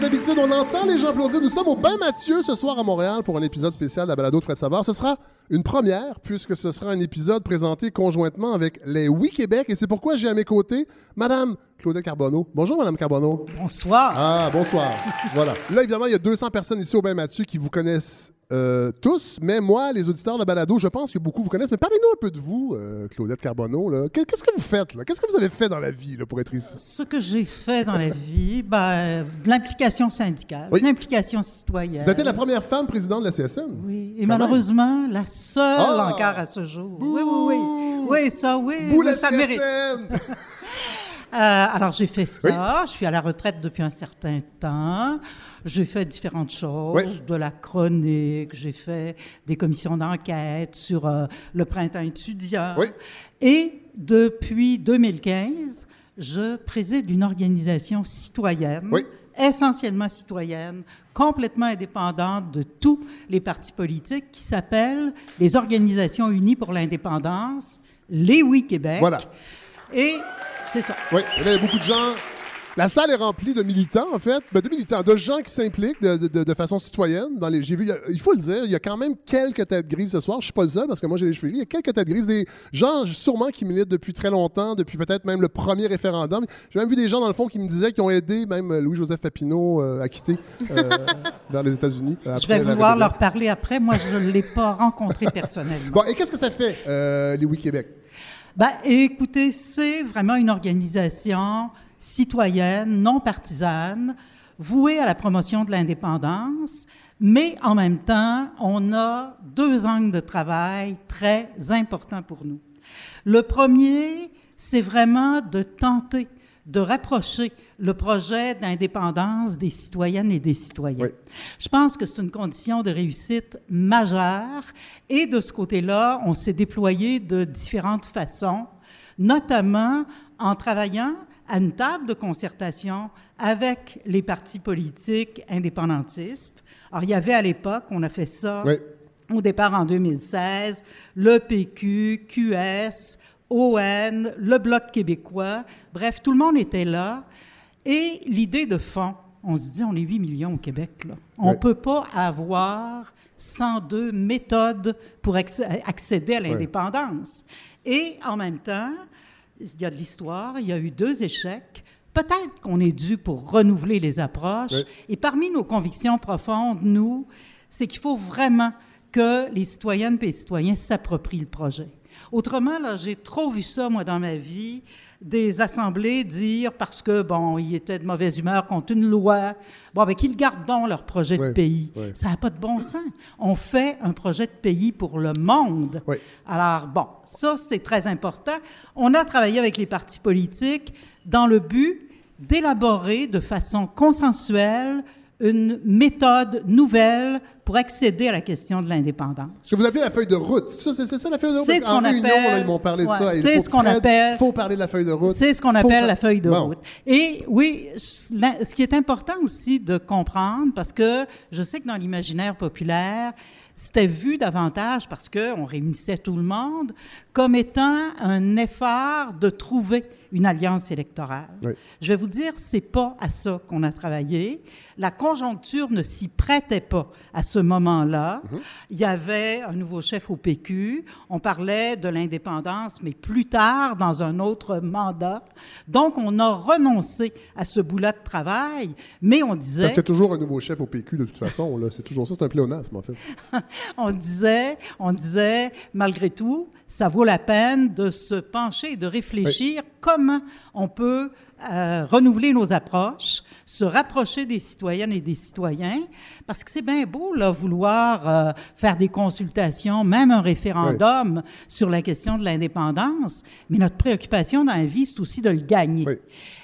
d'habitude. On entend les gens applaudir. Nous sommes au Bain Mathieu ce soir à Montréal pour un épisode spécial de la balado de Fred Savard. Ce sera une première puisque ce sera un épisode présenté conjointement avec les Oui Québec et c'est pourquoi j'ai à mes côtés Madame Claudette Carbonneau. Bonjour Madame Carbonneau. Bonsoir. Ah, bonsoir. voilà. Là, évidemment, il y a 200 personnes ici au Bain Mathieu qui vous connaissent euh, tous, mais moi, les auditeurs de la balado, je pense que beaucoup vous connaissent. Mais parlez-nous un peu de vous, euh, Claudette Carbonneau. Qu'est-ce que vous faites? là? Qu'est-ce que vous avez fait dans la vie là, pour être ici? Ce que j'ai fait dans la vie, ben, de l'implication syndicale, Oui. de l'implication citoyenne. Vous êtes la première femme présidente de la CSN. Oui, et Quand malheureusement, la seule Ah! encore à ce jour. Oui, oui, oui. Oui, ça, oui. Bouh, oui, la ça. CSN! Euh, alors, j'ai fait ça. Je suis à la retraite depuis un certain temps. J'ai fait différentes choses, Oui. de la chronique, j'ai fait des commissions d'enquête sur euh, le printemps étudiant. Oui. Et depuis 2015, je préside une organisation citoyenne, Oui. essentiellement citoyenne, complètement indépendante de tous les partis politiques, qui s'appelle les Organisations unies pour l'indépendance, les Oui Québec. Voilà. Et c'est ça. Oui, là, il y a beaucoup de gens. La salle est remplie de militants, en fait, ben, de militants, de gens qui s'impliquent de, de- de- de façon citoyenne. Dans les, j'ai vu, il y a- il faut le dire, il y a quand même quelques têtes grises ce soir. Je suis pas le seul parce que moi j'ai les cheveux gris. Il y a quelques têtes grises, des gens sûrement qui militent depuis très longtemps, depuis peut-être même le premier référendum. J'ai même vu des gens dans le fond qui me disaient qu'ils ont aidé même Louis-Joseph Papineau euh, à quitter euh, vers les États-Unis. euh, Je vais vouloir leur parler après. Moi, je ne l'ai pas rencontré personnellement. Bon, et qu'est-ce que ça fait, euh, les Oui Québec? Ben, écoutez, c'est vraiment une organisation citoyenne, non partisane, vouée à la promotion de l'indépendance, mais en même temps, on a deux angles de travail très importants pour nous. Le premier, c'est vraiment de tenter de rapprocher le projet d'indépendance des citoyennes et des citoyens. Oui. Je pense que c'est une condition de réussite majeure et de ce côté-là, on s'est déployé de différentes façons, notamment en travaillant à une table de concertation avec les partis politiques indépendantistes. Alors, il y avait à l'époque, on a fait ça Oui. au départ en 2016, le PQ, QS, ON, le Bloc québécois, bref, tout le monde était là. Et l'idée de fond, on se dit, on est 8 millions au Québec, là. On ne Ouais. peut pas avoir 102 méthodes pour acc- accéder à l'indépendance. Et en même temps, il y a de l'histoire, il y a eu deux échecs. Peut-être qu'on est dû pour renouveler les approches. Ouais. Et parmi nos convictions profondes, nous, c'est qu'il faut vraiment que les citoyennes et les citoyens s'approprient le projet. Autrement, là, j'ai trop vu ça, moi, dans ma vie, des assemblées dire, parce que, bon, ils étaient de mauvaise humeur contre une loi, bon, ben, qu'ils gardent donc leur projet de pays. Ça n'a pas de bon sens. On fait un projet de pays pour le monde. Oui. Alors, bon, ça, c'est très important. On a travaillé avec les partis politiques dans le but d'élaborer de façon consensuelle une méthode nouvelle pour accéder à la question de l'indépendance. Ce que vous appelez la feuille de route. C'est ça, la feuille de route? C'est ce qu'on appelle- là, ils m'ont parlé de ouais, ça. Il c'est faut- ce qu'on appelle- faut parler de la feuille de route. C'est ce qu'on appelle par- la feuille de Bon. route. Et oui, ce qui est important aussi de comprendre, parce que je sais que dans l'imaginaire populaire, c'était vu davantage parce qu'on réunissait tout le monde comme étant un effort de trouver une alliance électorale. Oui. Je vais vous dire, c'est pas à ça qu'on a travaillé. La conjoncture ne s'y prêtait pas à ce moment-là. Mhm. Il y avait un nouveau chef au PQ. On parlait de l'indépendance, mais plus tard, dans un autre mandat. Donc, on a renoncé à ce bout-là de travail, mais on disait... Parce qu'il y a toujours un nouveau chef au PQ, de toute façon. C'est toujours ça. C'est un pléonasme, en fait. on disait, on disait, malgré tout, ça vaut la peine de se pencher et de réfléchir comment on peut euh, renouveler nos approches, se rapprocher des citoyennes et des citoyens, parce que c'est bien beau là, vouloir euh, faire des consultations, même un référendum sur la question de l'indépendance, mais notre préoccupation dans la vie, c'est aussi de le gagner. Oui.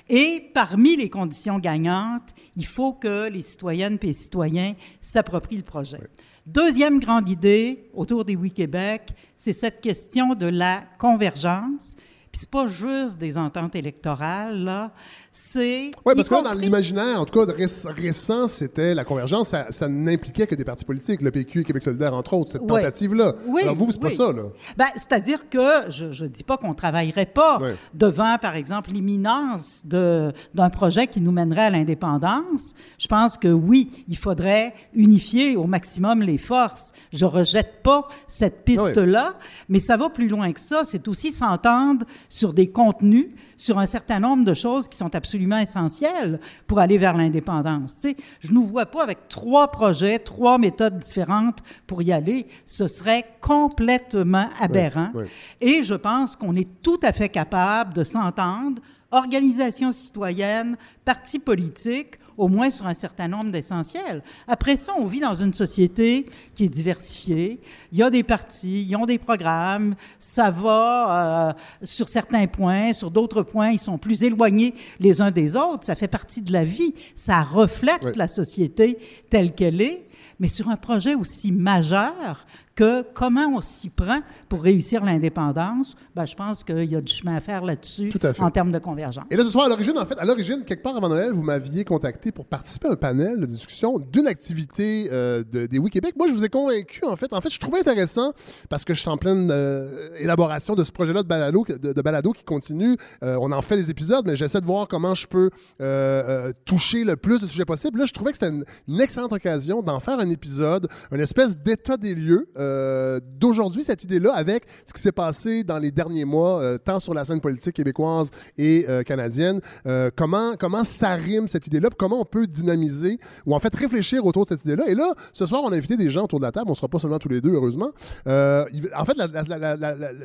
Et parmi les conditions gagnantes, il faut que les citoyennes et les citoyens s'approprient le projet. Deuxième grande idée autour des Oui Québec, c'est cette question de la convergence. Puis c'est pas juste des ententes électorales, là. C'est. Oui, parce que là, dans l'imaginaire, en tout cas, récent, c'était la convergence, ça, ça n'impliquait que des partis politiques, le PQ et Québec solidaire, entre autres, cette Oui. tentative-là. Oui, Alors vous, c'est pas oui. ça, là. Ben, C'est-à-dire que je ne dis pas qu'on ne travaillerait pas devant, par exemple, l'imminence d'un projet qui nous mènerait à l'indépendance. Je pense que oui, il faudrait unifier au maximum les forces. Je rejette pas cette piste-là, mais ça va plus loin que ça. C'est aussi s'entendre sur des contenus, sur un certain nombre de choses qui sont absolument essentielles pour aller vers l'indépendance. Tu sais, je ne nous vois pas avec trois projets, trois méthodes différentes pour y aller. Ce serait complètement aberrant. oui. Et je pense qu'on est tout à fait capable de s'entendre, organisations citoyennes, partis politiques, au moins sur un certain nombre d'essentiels. Après ça, on vit dans une société qui est diversifiée. Il y a des partis, ils ont des programmes, ça va euh, sur certains points, sur d'autres points, ils sont plus éloignés les uns des autres. Ça fait partie de la vie. Ça reflète Oui. la société telle qu'elle est. Mais sur un projet aussi majeur que comment on s'y prend pour réussir l'indépendance, ben, je pense qu'il y a du chemin à faire là-dessus en termes de convergence. Et là, ce soir, à l'origine, en fait, à l'origine, quelque part avant Noël, vous m'aviez contacté pour participer à un panel de discussion d'une activité euh, de- des Oui Québec. Moi, je vous ai convaincu, en fait. En fait, je trouvais intéressant parce que je suis en pleine euh, élaboration de ce projet-là de balado, de, de balado qui continue. Euh, on en fait des épisodes, mais j'essaie de voir comment je peux euh, toucher le plus de sujets possible. Là, je trouvais que c'était une, une excellente occasion d'en faire un épisode, une espèce d'état des lieux euh, d'aujourd'hui, cette idée-là, avec ce qui s'est passé dans les derniers mois, euh, tant sur la scène politique québécoise et euh, canadienne. Euh, comment, comment ça rime cette idée-là, comment on peut dynamiser ou en fait réfléchir autour de cette idée-là? Et là, ce soir, on a invité des gens autour de la table. On ne sera pas seulement tous les deux, heureusement. Euh, en fait,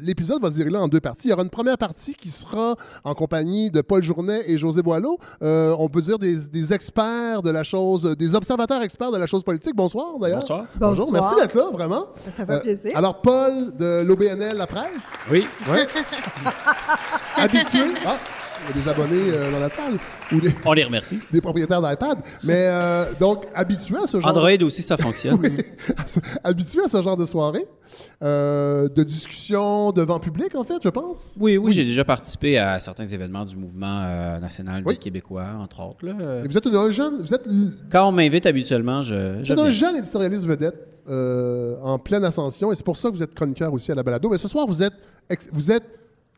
l'épisode va se dérouler en deux parties. Il y aura une première partie qui sera en compagnie de Paul Journet et José Boileau. Euh, on peut dire des, des experts de la chose, des observateurs experts de la chose politique. Bonsoir, d'ailleurs. Bonsoir. Bonjour, Bonsoir. merci d'être là, vraiment. Ça fait Euh, plaisir. alors, Paul de l'OBNL La Presse? Oui. Ouais. Habitué? Ah, des abonnés euh, dans la salle. Ou des, On les remercie. des propriétaires d'iPad. Mais euh, donc, habitué à ce genre Android aussi, ça fonctionne. de... habitué à ce genre de soirée, euh, de discussion devant public, en fait, je pense? Oui, oui, j'ai déjà participé à certains événements du mouvement national Oui. des Québécois, entre autres. là. Et vous êtes un, un jeune, vous êtes, Quand on m'invite habituellement, je. vous je êtes un jeune éditorialiste vedette en pleine ascension, et c'est pour ça que vous êtes chroniqueur aussi à la balado. Mais ce soir, vous êtes, vous êtes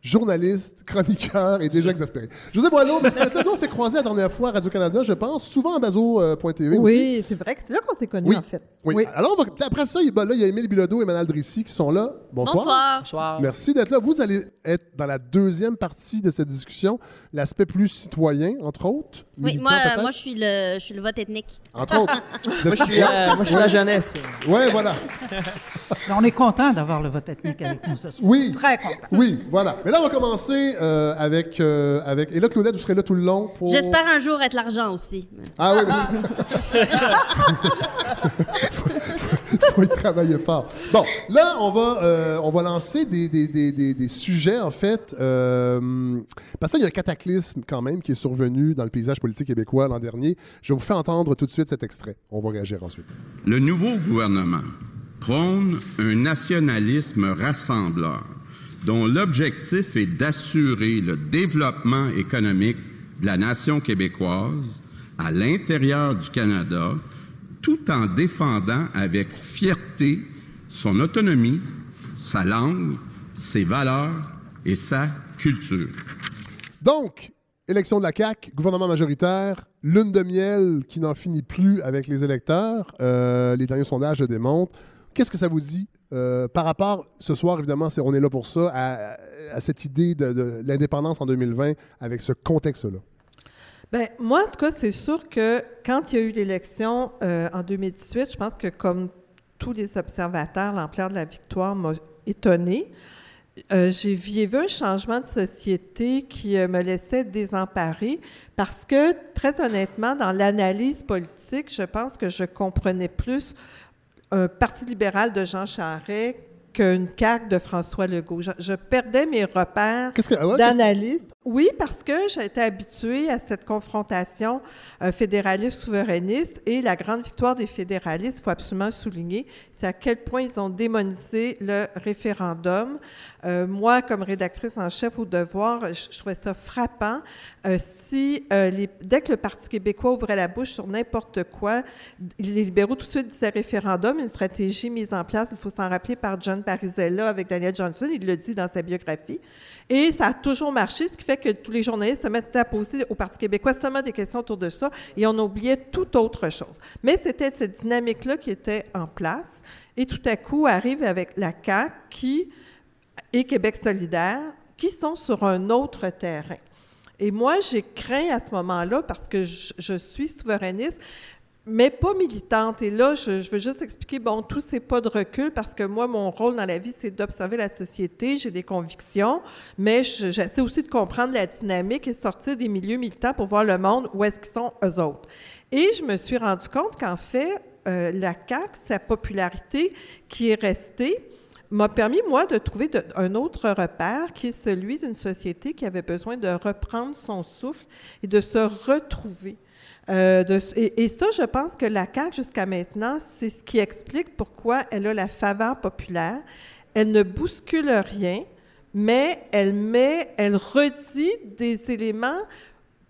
journaliste, chroniqueur et déjà exaspéré. José Boileau, merci d'être là. Nous, on s'est croisés la dernière fois à Radio-Canada, je pense, souvent à bazo.tv aussi. Oui, c'est vrai que c'est là qu'on s'est connus, Oui. en fait. Oui. Alors, on va- après ça, il ben là, il y a Émile Bilodeau et Manal Drissi qui sont là. Bonsoir. Bonsoir. Merci d'être là. Vous allez être dans la deuxième partie de cette discussion, l'aspect plus citoyen, entre autres. Oui, moi, euh, moi je suis le, je suis le vote ethnique. Entre autres. Moi, je suis, euh, moi, je suis la jeunesse. Ouais, voilà. Mais on est content d'avoir le vote ethnique avec nous ce soir. Oui. Très content. Oui, voilà. Mais là, on va commencer euh, avec, euh, avec. Et là, Claudette, vous serez là tout le long pour. J'espère un jour être l'argent aussi. Ah oui, mais c'est- faut y travailler fort. Bon, là, on va, euh, on va lancer des, des, des, des, des sujets, en fait, euh, parce qu'il y a un cataclysme quand même qui est survenu dans le paysage politique québécois l'an dernier. Je vais vous faire entendre tout de suite cet extrait. On va réagir ensuite. Le nouveau gouvernement prône un nationalisme rassembleur dont l'objectif est d'assurer le développement économique de la nation québécoise à l'intérieur du Canada, tout en défendant avec fierté son autonomie, sa langue, ses valeurs et sa culture. Donc, élection de la CAQ, gouvernement majoritaire, lune de miel qui n'en finit plus avec les électeurs. Euh, les derniers sondages le démontrent. Qu'est-ce que ça vous dit euh, par rapport, ce soir, évidemment, on est là pour ça, à, cette idée de, l'indépendance en 2020 avec ce contexte-là? Ben, moi, en tout cas, c'est sûr que quand il y a eu l'élection euh, en 2018, je pense que comme tous les observateurs, l'ampleur de la victoire m'a étonnée. Euh, j'ai vu un changement de société qui me laissait désemparée parce que, très honnêtement, dans l'analyse politique, je pense que je comprenais plus un Parti libéral de Jean Charest qu'une CAQ de François Legault. Je, je perdais mes repères ah d'analyse. Oui, parce que j'ai été habituée à cette confrontation euh, fédéraliste-souverainiste et la grande victoire des fédéralistes, il faut absolument souligner, c'est à quel point ils ont démonisé le référendum. Euh, moi, comme rédactrice en chef au devoir, je, trouvais ça frappant. Euh, si les, dès que le Parti québécois ouvrait la bouche sur n'importe quoi, les libéraux tout de suite disaient référendum, une stratégie mise en place, il faut s'en rappeler par John Parizella avec Daniel Johnson, il le dit dans sa biographie. Et ça a toujours marché, ce qui fait que tous les journalistes se mettent à poser au Parti québécois seulement des questions autour de ça et on oubliait toute autre chose. Mais c'était cette dynamique-là qui était en place. Et tout à coup, arrive avec la CAQ qui, et Québec solidaire qui sont sur un autre terrain. Et moi, j'ai craint à ce moment-là, parce que je, je suis souverainiste, mais pas militante. Et là, je, veux juste expliquer, bon, tous ces pas de recul, parce que moi, mon rôle dans la vie, c'est d'observer la société, j'ai des convictions, mais je- j'essaie aussi de comprendre la dynamique et sortir des milieux militants pour voir le monde où est-ce qu'ils sont eux autres. Et je me suis rendu compte qu'en fait, euh, la CAQ, sa popularité qui est restée, m'a permis, moi, de trouver un autre repère qui est celui d'une société qui avait besoin de reprendre son souffle et de se retrouver. Euh, et, ça, je pense que la CAQ, jusqu'à maintenant, c'est ce qui explique pourquoi elle a la faveur populaire. Elle ne bouscule rien, mais elle met, elle redit des éléments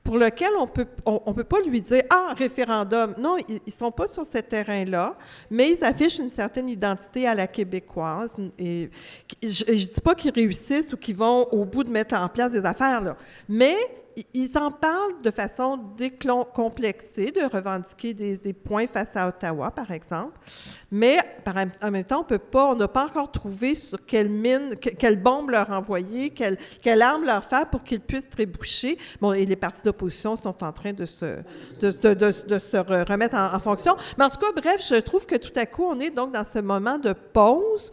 pour lesquels on peut, on, on peut pas lui dire ah référendum. Non, ils, ils sont pas sur ce terrain-là, mais ils affichent une certaine identité à la québécoise. Je, je dis pas qu'ils réussissent ou qu'ils vont au bout de mettre en place des affaires là, mais ils en parlent de façon décomplexée, de revendiquer des, points face à Ottawa, par exemple. Mais en même temps, on peut pas, on n'a pas encore trouvé sur quelle mine, que- quelle bombe leur envoyer, quelle, arme leur faire pour qu'ils puissent trébucher. Bon, et les partis d'opposition sont en train de se, remettre en, en fonction. Mais en tout cas, bref, je trouve que tout à coup, on est donc dans ce moment de pause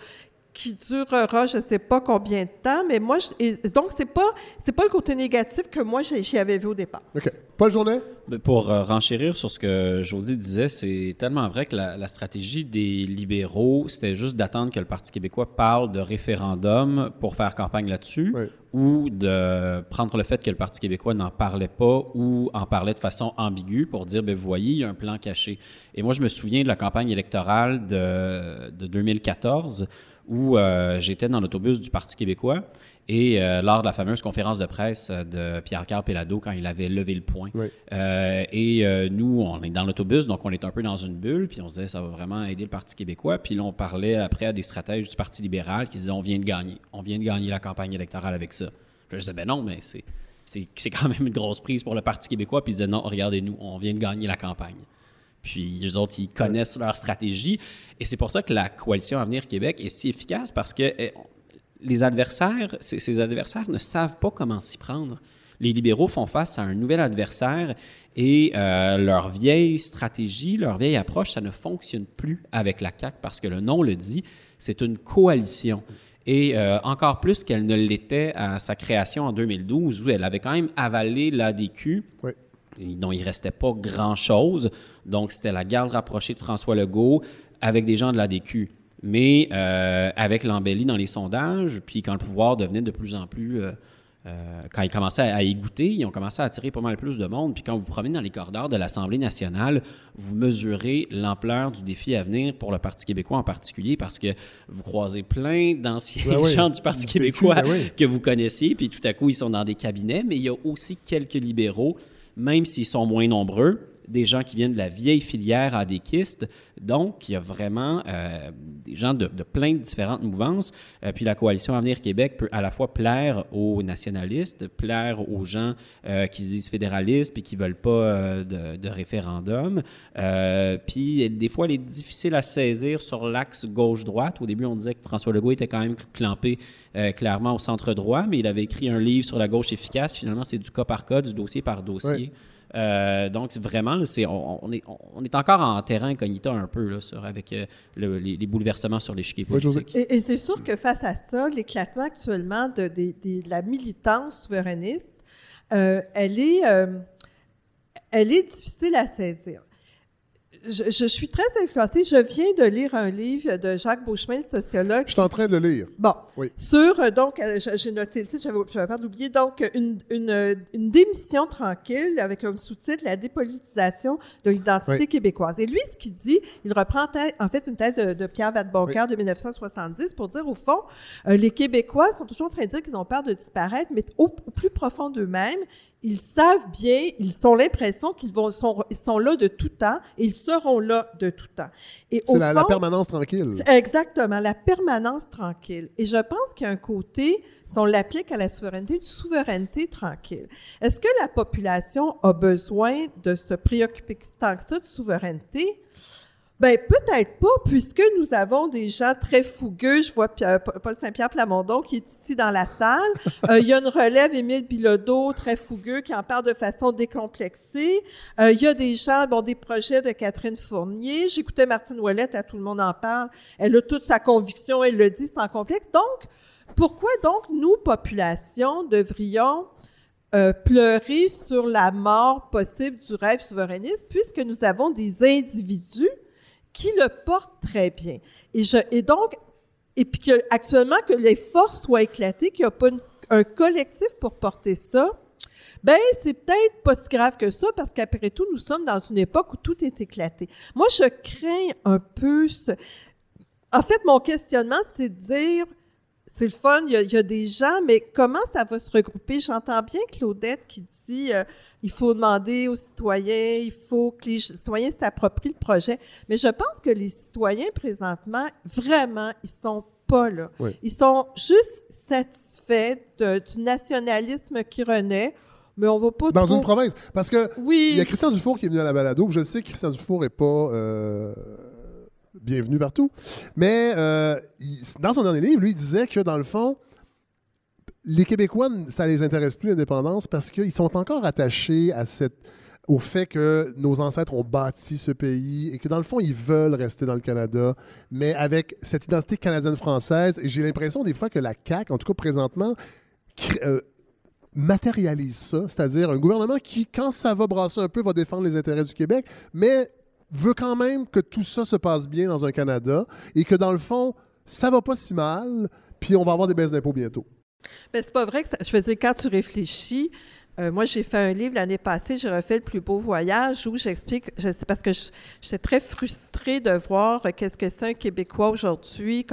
qui durera, je ne sais pas combien de temps, mais moi, je- et donc c'est pas, c'est pas le côté négatif que moi j'y avais vu au départ. OK. Paul Journet? Ben, Pour euh, renchérir sur ce que José disait, c'est tellement vrai que la, la stratégie des libéraux, c'était juste d'attendre que le Parti québécois parle de référendum pour faire campagne là-dessus, Oui. ou de prendre le fait que le Parti québécois n'en parlait pas ou en parlait de façon ambiguë pour dire, ben vous voyez, il y a un plan caché. Et moi, je me souviens de la campagne électorale de, de 2014 où euh, j'étais dans l'autobus du Parti québécois et euh, lors de la fameuse conférence de presse euh, de Pierre-Carl Pellado quand il avait levé le point. Oui. Euh, et nous, on est dans l'autobus, donc on est un peu dans une bulle, puis on se disait ça va vraiment aider le Parti québécois. Puis là, on parlait après à des stratèges du Parti libéral qui disaient on vient de gagner, on vient de gagner la campagne électorale avec ça. Puis là, je disais ben non, mais c'est c'est c'est quand même une grosse prise pour le Parti québécois. Puis ils disaient non, regardez-nous, on vient de gagner la campagne. Puis eux autres, ils connaissent leur stratégie. Et c'est pour ça que la coalition Avenir Québec est si efficace parce que eh, les adversaires, ces adversaires ne savent pas comment s'y prendre. Les libéraux font face à un nouvel adversaire et euh, leur vieille stratégie, leur vieille approche, ça ne fonctionne plus avec la CAQ parce que le nom le dit, c'est une coalition. Et euh, encore plus qu'elle ne l'était à sa création en 2012, où elle avait quand même avalé l'ADQ Oui. Dont il restait pas grand-chose. Donc, c'était la garde rapprochée de François Legault avec des gens de l'ADQ. Mais euh, avec l'embellie dans les sondages, puis quand le pouvoir devenait de plus en plus... euh, euh, quand ils commençaient à, à y goûter, ils ont commencé à attirer pas mal plus de monde. Puis quand vous vous promenez dans les corridors de l'Assemblée nationale, vous mesurez l'ampleur du défi à venir pour le Parti québécois en particulier parce que vous croisez plein d'anciens Ben oui, gens du Parti du québécois PQ, ben oui. que vous connaissiez, puis tout à coup, ils sont dans des cabinets, mais il y a aussi quelques libéraux, même s'ils sont moins nombreux, des gens qui viennent de la vieille filière adéquiste. Donc, il y a vraiment euh, des gens de, plein de différentes mouvances. Euh, puis la coalition Avenir Québec peut à la fois plaire aux nationalistes, plaire aux gens euh, qui se disent fédéralistes puis qui veulent pas de, référendum. Puis des fois, elle est difficile à saisir sur l'axe gauche-droite. Au début, on disait que François Legault était quand même clampé clairement au centre droit, mais il avait écrit un livre sur la gauche efficace. Finalement, c'est du cas par cas, du dossier par dossier. Euh, donc, vraiment, là, c'est, on, on est, on est encore en terrain incognita un peu là, sur, avec euh, le- les, les bouleversements sur l'échiquier politique. Et, et c'est sûr que face à ça, l'éclatement actuellement de, la militance souverainiste, euh, elle, est, euh, elle est difficile à saisir. Je, je suis très influencée. Je viens de lire un livre de Jacques Beauchemin, le sociologue. Je suis en train de lire. Bon, Oui. sur, euh, donc, euh, j'ai noté le titre, j'avais peur d'oublier, donc, une, une, une démission tranquille avec un sous-titre, La dépolitisation de l'identité Oui. québécoise. Et lui, ce qu'il dit, il reprend en fait une thèse de, de Pierre Vadeboncoeur de 1970 pour dire, au fond, euh, les Québécois sont toujours en train de dire qu'ils ont peur de disparaître, mais au, au plus profond d'eux-mêmes, ils savent bien, ils ont l'impression qu'ils vont, sont, ils sont là de tout temps et ils seront là de tout temps. Et C'est la, la permanence tranquille. c'est Exactement, la permanence tranquille. Et je pense qu'il y a un côté, si on l'applique à la souveraineté, une souveraineté tranquille. Est-ce que la population a besoin de se préoccuper tant que ça de souveraineté? Ben peut-être pas, puisque nous avons des gens très fougueux. Je vois Paul Saint-Pierre Plamondon qui est ici dans la salle. Euh, il y a une relève, Émile Bilodeau, très fougueux, qui en parle de façon décomplexée. Euh, il y a des gens, bon, des projets de Catherine Fournier. J'écoutais Martine Ouellette, à Tout le monde en parle. Elle a toute sa conviction, elle le dit sans complexe. Donc, pourquoi donc nous, population, devrions euh, pleurer sur la mort possible du rêve souverainiste puisque nous avons des individus qui le portent très bien. Et, je, et donc, et puis que, actuellement, que les forces soient éclatées, qu'il n'y a pas un collectif pour porter ça, ben c'est peut-être pas si grave que ça parce qu'après tout, nous sommes dans une époque où tout est éclaté. Moi, je crains un peu ce... En fait, mon questionnement, c'est de dire, c'est le fun, il y, a, il y a des gens, mais comment ça va se regrouper? J'entends bien Claudette qui dit, euh, il faut demander aux citoyens, il faut que les citoyens s'approprient le projet. Mais je pense que les citoyens, présentement, vraiment, ils sont pas là. Oui. Ils sont juste satisfaits de- du nationalisme qui renaît, mais on va pas Dans trop... une province. Parce que Oui. il y a Christian Dufour qui est venu à la balado. Je sais que Christian Dufour n'est pas euh, bienvenu partout. Mais euh, dans son dernier livre, lui, il disait que dans le fond, les Québécois, ça les intéresse plus l'indépendance parce qu'ils sont encore attachés au fait que nos ancêtres ont bâti ce pays et que dans le fond, ils veulent rester dans le Canada, mais avec cette identité canadienne-française. Et j'ai l'impression des fois que la CAQ, en tout cas présentement, euh, matérialise ça, c'est-à-dire un gouvernement qui, quand ça va brasser un peu, va défendre les intérêts du Québec, mais veut quand même que tout ça se passe bien dans un Canada et que dans le fond, ça va pas si mal, puis on va avoir des baisses d'impôts bientôt. Ben, c'est pas vrai que ça, je faisais quand tu réfléchis. euh, moi, j'ai fait un livre l'année passée, j'ai refait le plus beau voyage où j'explique, je parce que j'étais très frustrée de voir qu'est-ce que c'est un Québécois aujourd'hui,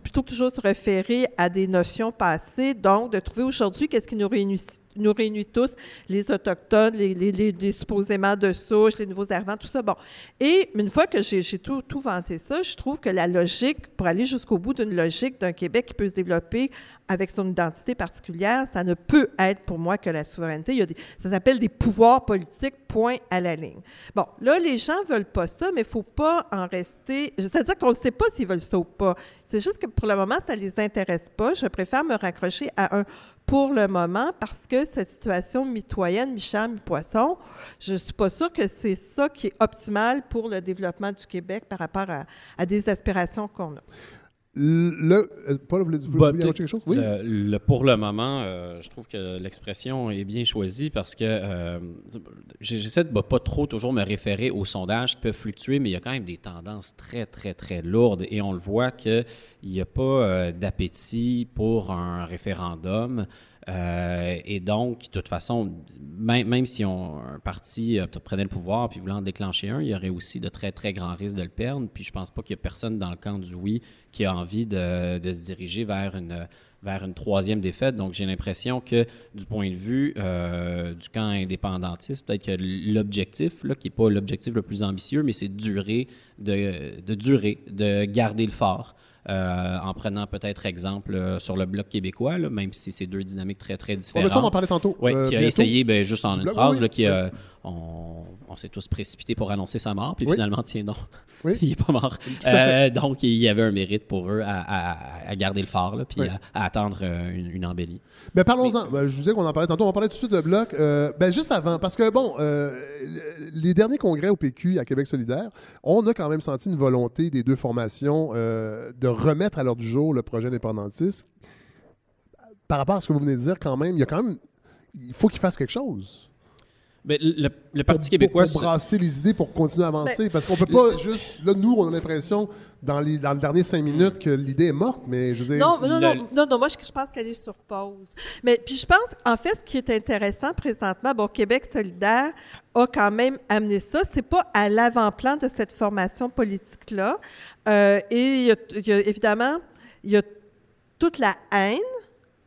plutôt que toujours se référer à des notions passées, donc de trouver aujourd'hui qu'est-ce qui nous réunit, nous réunit tous, les autochtones, les, les, les- supposément de souche, les nouveaux arrivants, tout ça. Bon. Et une fois que j'ai tout, tout vanté ça, je trouve que la logique, pour aller jusqu'au bout d'une logique d'un Québec qui peut se développer avec son identité particulière, ça ne peut être pour moi que la souveraineté. Il y a des, ça s'appelle des pouvoirs politiques, point à la ligne. Bon, là, les gens veulent pas ça, mais il faut pas en rester... C'est-à-dire qu'on ne sait pas s'ils veulent ça ou pas. C'est juste que pour le moment, ça les intéresse pas. Je préfère me raccrocher à un pour le moment parce que cette situation mitoyenne, mi-chat, mi-poisson, je suis pas sûre que c'est ça qui est optimal pour le développement du Québec par rapport à, à des aspirations qu'on a. Le, euh, Paul, vous voulez, vous Bah, voulez quelque chose? Oui. Le, le- pour le moment, euh, je trouve que l'expression est bien choisie parce que euh, j'essaie de bah, pas trop toujours me référer aux sondages qui peuvent fluctuer, mais il y a quand même des tendances très, très, très lourdes et on le voit qu'il n'y a pas euh, d'appétit pour un référendum. Euh, et donc, de toute façon, même, si on, un parti euh, prenait le pouvoir puis voulait en déclencher un, il y aurait aussi de très, très grands risques de le perdre. Puis je pense pas qu'il y a personne dans le camp du oui qui a envie de, de se diriger vers une, vers une troisième défaite. Donc, j'ai l'impression que du point de vue euh, du camp indépendantiste, peut-être que l'objectif, là, qui n'est pas l'objectif le plus ambitieux, mais c'est de durer, de, de durer, de garder le fort. Euh, en prenant peut-être exemple euh, sur le Bloc québécois, là, même si c'est deux dynamiques très, très différentes. ça, on en parlait tantôt. Oui, euh, qui a bientôt. essayé, ben, juste en une phrase, oui, là, qui a-. on, on s'est tous précipités pour annoncer sa mort, puis Oui. finalement, tiens donc, Oui. il est pas mort. Euh, donc, il y avait un mérite pour eux à, à- à garder le phare, là, puis Oui. à, à attendre euh, une, une embellie. Ben parlons-en. Ben, je vous disais qu'on en parlait tantôt. On va parler tout de suite de bloc. Euh, ben juste avant, parce que bon, les derniers congrès au PQ à Québec solidaire, on a quand même senti une volonté des deux formations de remettre à l'ordre du jour le projet indépendantiste. Par rapport à ce que vous venez de dire, quand même, il y a quand même, il faut qu'ils fassent quelque chose. Ben, le, le pour, Parti québécois, pour, pour brasser les idées, pour continuer à Ben, avancer. Parce qu'on peut pas juste... Là, nous, on a l'impression, dans les, dans les derniers cinq minutes, que l'idée est morte, mais je veux dire... Non, non, le- non, non, non, moi, je, je pense qu'elle est sur pause. Mais puis je pense, en fait, ce qui est intéressant présentement, bon, Québec solidaire a quand même amené ça. C'est pas à l'avant-plan de cette formation politique-là. Euh, et il y, a, il y a, évidemment, il y a toute la haine.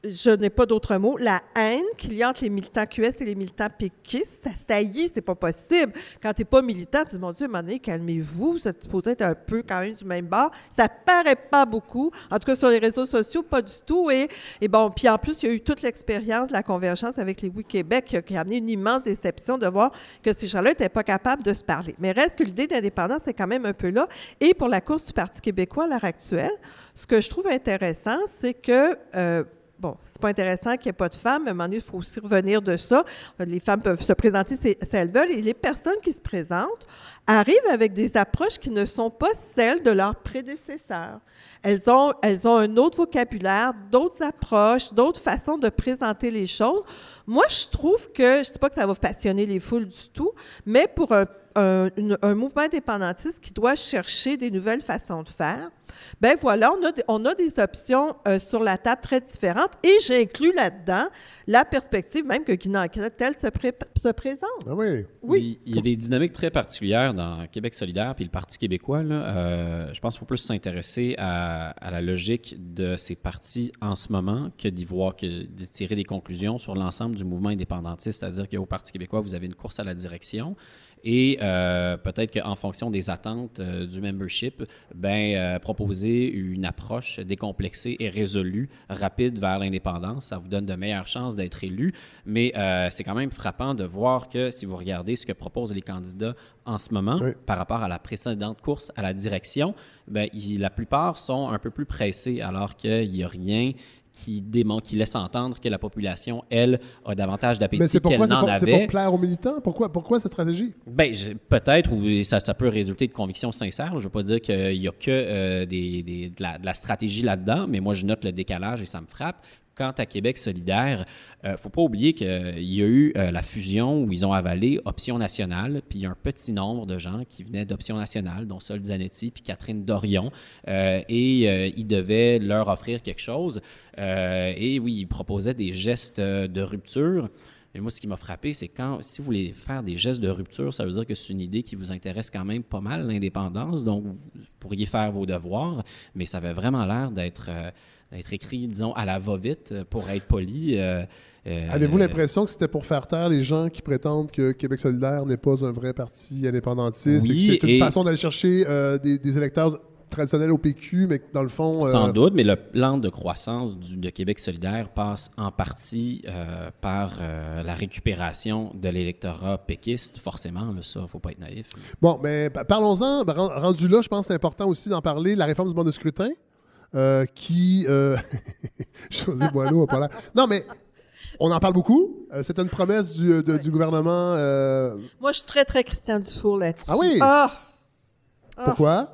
Je n'ai pas d'autre mot. La haine qu'il y a entre les militants QS et les militants péquistes, ça, est, c'est pas possible. Quand tu n'es pas militant, tu dis, mon Dieu, donné, calmez-vous, vous êtes supposé être un peu quand même du même bord. Ça paraît pas beaucoup. En tout cas, sur les réseaux sociaux, pas du tout. Et, et bon, puis en plus, il y a eu toute l'expérience de la convergence avec les Oui Québec qui a, qui a amené une immense déception de voir que ces gens-là n'étaient pas capables de se parler. Mais reste que l'idée d'indépendance est quand même un peu là. Et pour la course du Parti québécois à l'heure actuelle, ce que je trouve intéressant, c'est que euh, Bon, c'est pas intéressant qu'il n'y ait pas de femmes, mais à un moment donné, il faut aussi revenir de ça. Les femmes peuvent se présenter si, elles veulent, et les personnes qui se présentent arrivent avec des approches qui ne sont pas celles de leurs prédécesseurs. Elles ont, elles ont un autre vocabulaire, d'autres approches, d'autres façons de présenter les choses. Moi, je trouve que, je ne sais pas que ça va passionner les foules du tout, mais pour un, un, une- un mouvement indépendantiste qui doit chercher des nouvelles façons de faire, ben voilà, on a, des- on a des options euh, sur la table très différentes et j'ai inclus là-dedans la perspective même que Guy Nantel se, pré- se présente. Ah oui. Oui. Il, il y a des dynamiques très particulières dans Québec solidaire puis le Parti québécois. Là. Euh, je pense qu'il faut plus s'intéresser à, à la logique de ces partis en ce moment que d'y voir, que d'y tirer des conclusions sur l'ensemble du mouvement indépendantiste. C'est-à-dire qu'au Parti québécois, vous avez une course à la direction. Et euh, peut-être qu'en fonction des attentes euh, du membership, ben, euh, proposer une approche décomplexée et résolue, rapide vers l'indépendance, ça vous donne de meilleures chances d'être élu. Mais c'est quand même frappant de voir que si vous regardez ce que proposent les candidats en ce moment Oui. par rapport à la précédente course à la direction, ben, il- la plupart sont un peu plus pressés alors qu'il n'y a rien qui démontre, qui laisse entendre que la population, elle, a davantage d'appétit qu'elle n'en pour, c'est avait. pour plaire aux militants? Pourquoi, pourquoi cette stratégie? Ben, peut-être, ou ça, ça peut résulter de convictions sincères. Je ne veux pas dire qu'il n'y a que euh, des, des- de, la, de la stratégie là-dedans, mais moi, je note le décalage et ça me frappe. Quant à Québec solidaire, il ne faut pas oublier qu'il y a eu euh, la fusion où ils ont avalé Option nationale, puis il y a un petit nombre de gens qui venaient d'Option nationale, dont Sol Zanetti puis Catherine Dorion, euh, et euh, ils devaient leur offrir quelque chose. Euh, et oui, ils proposaient des gestes euh, de rupture. Mais moi, ce qui m'a frappé, c'est quand, si vous voulez faire des gestes de rupture, ça veut dire que c'est une idée qui vous intéresse quand même pas mal, l'indépendance. Donc, vous pourriez faire vos devoirs, mais ça avait vraiment l'air d'être euh, d'être écrit, disons, à la va-vite, euh, pour être poli. euh, Avez-vous l'impression que c'était pour faire taire les gens qui prétendent que Québec solidaire n'est pas un vrai parti indépendantiste Oui, et que c'est une et- façon d'aller chercher euh, des, des électeurs traditionnels au PQ, mais que dans le fond... euh, Sans doute, mais le plan de croissance du- de Québec solidaire passe en partie par la récupération de l'électorat péquiste, forcément, là, ça, faut pas être naïf. Bon, mais pa- parlons-en. Ben, ren- rendu là, je pense que c'est important aussi d'en parler. La réforme du mode de scrutin, euh, qui... Euh... José Boileau pas l'air... Non, mais on en parle beaucoup. Euh, C'était une promesse du, de- du gouvernement. euh, Moi, je suis très, très Christian Dufour là-dessus. Ah oui? Ah! Ah. Pourquoi?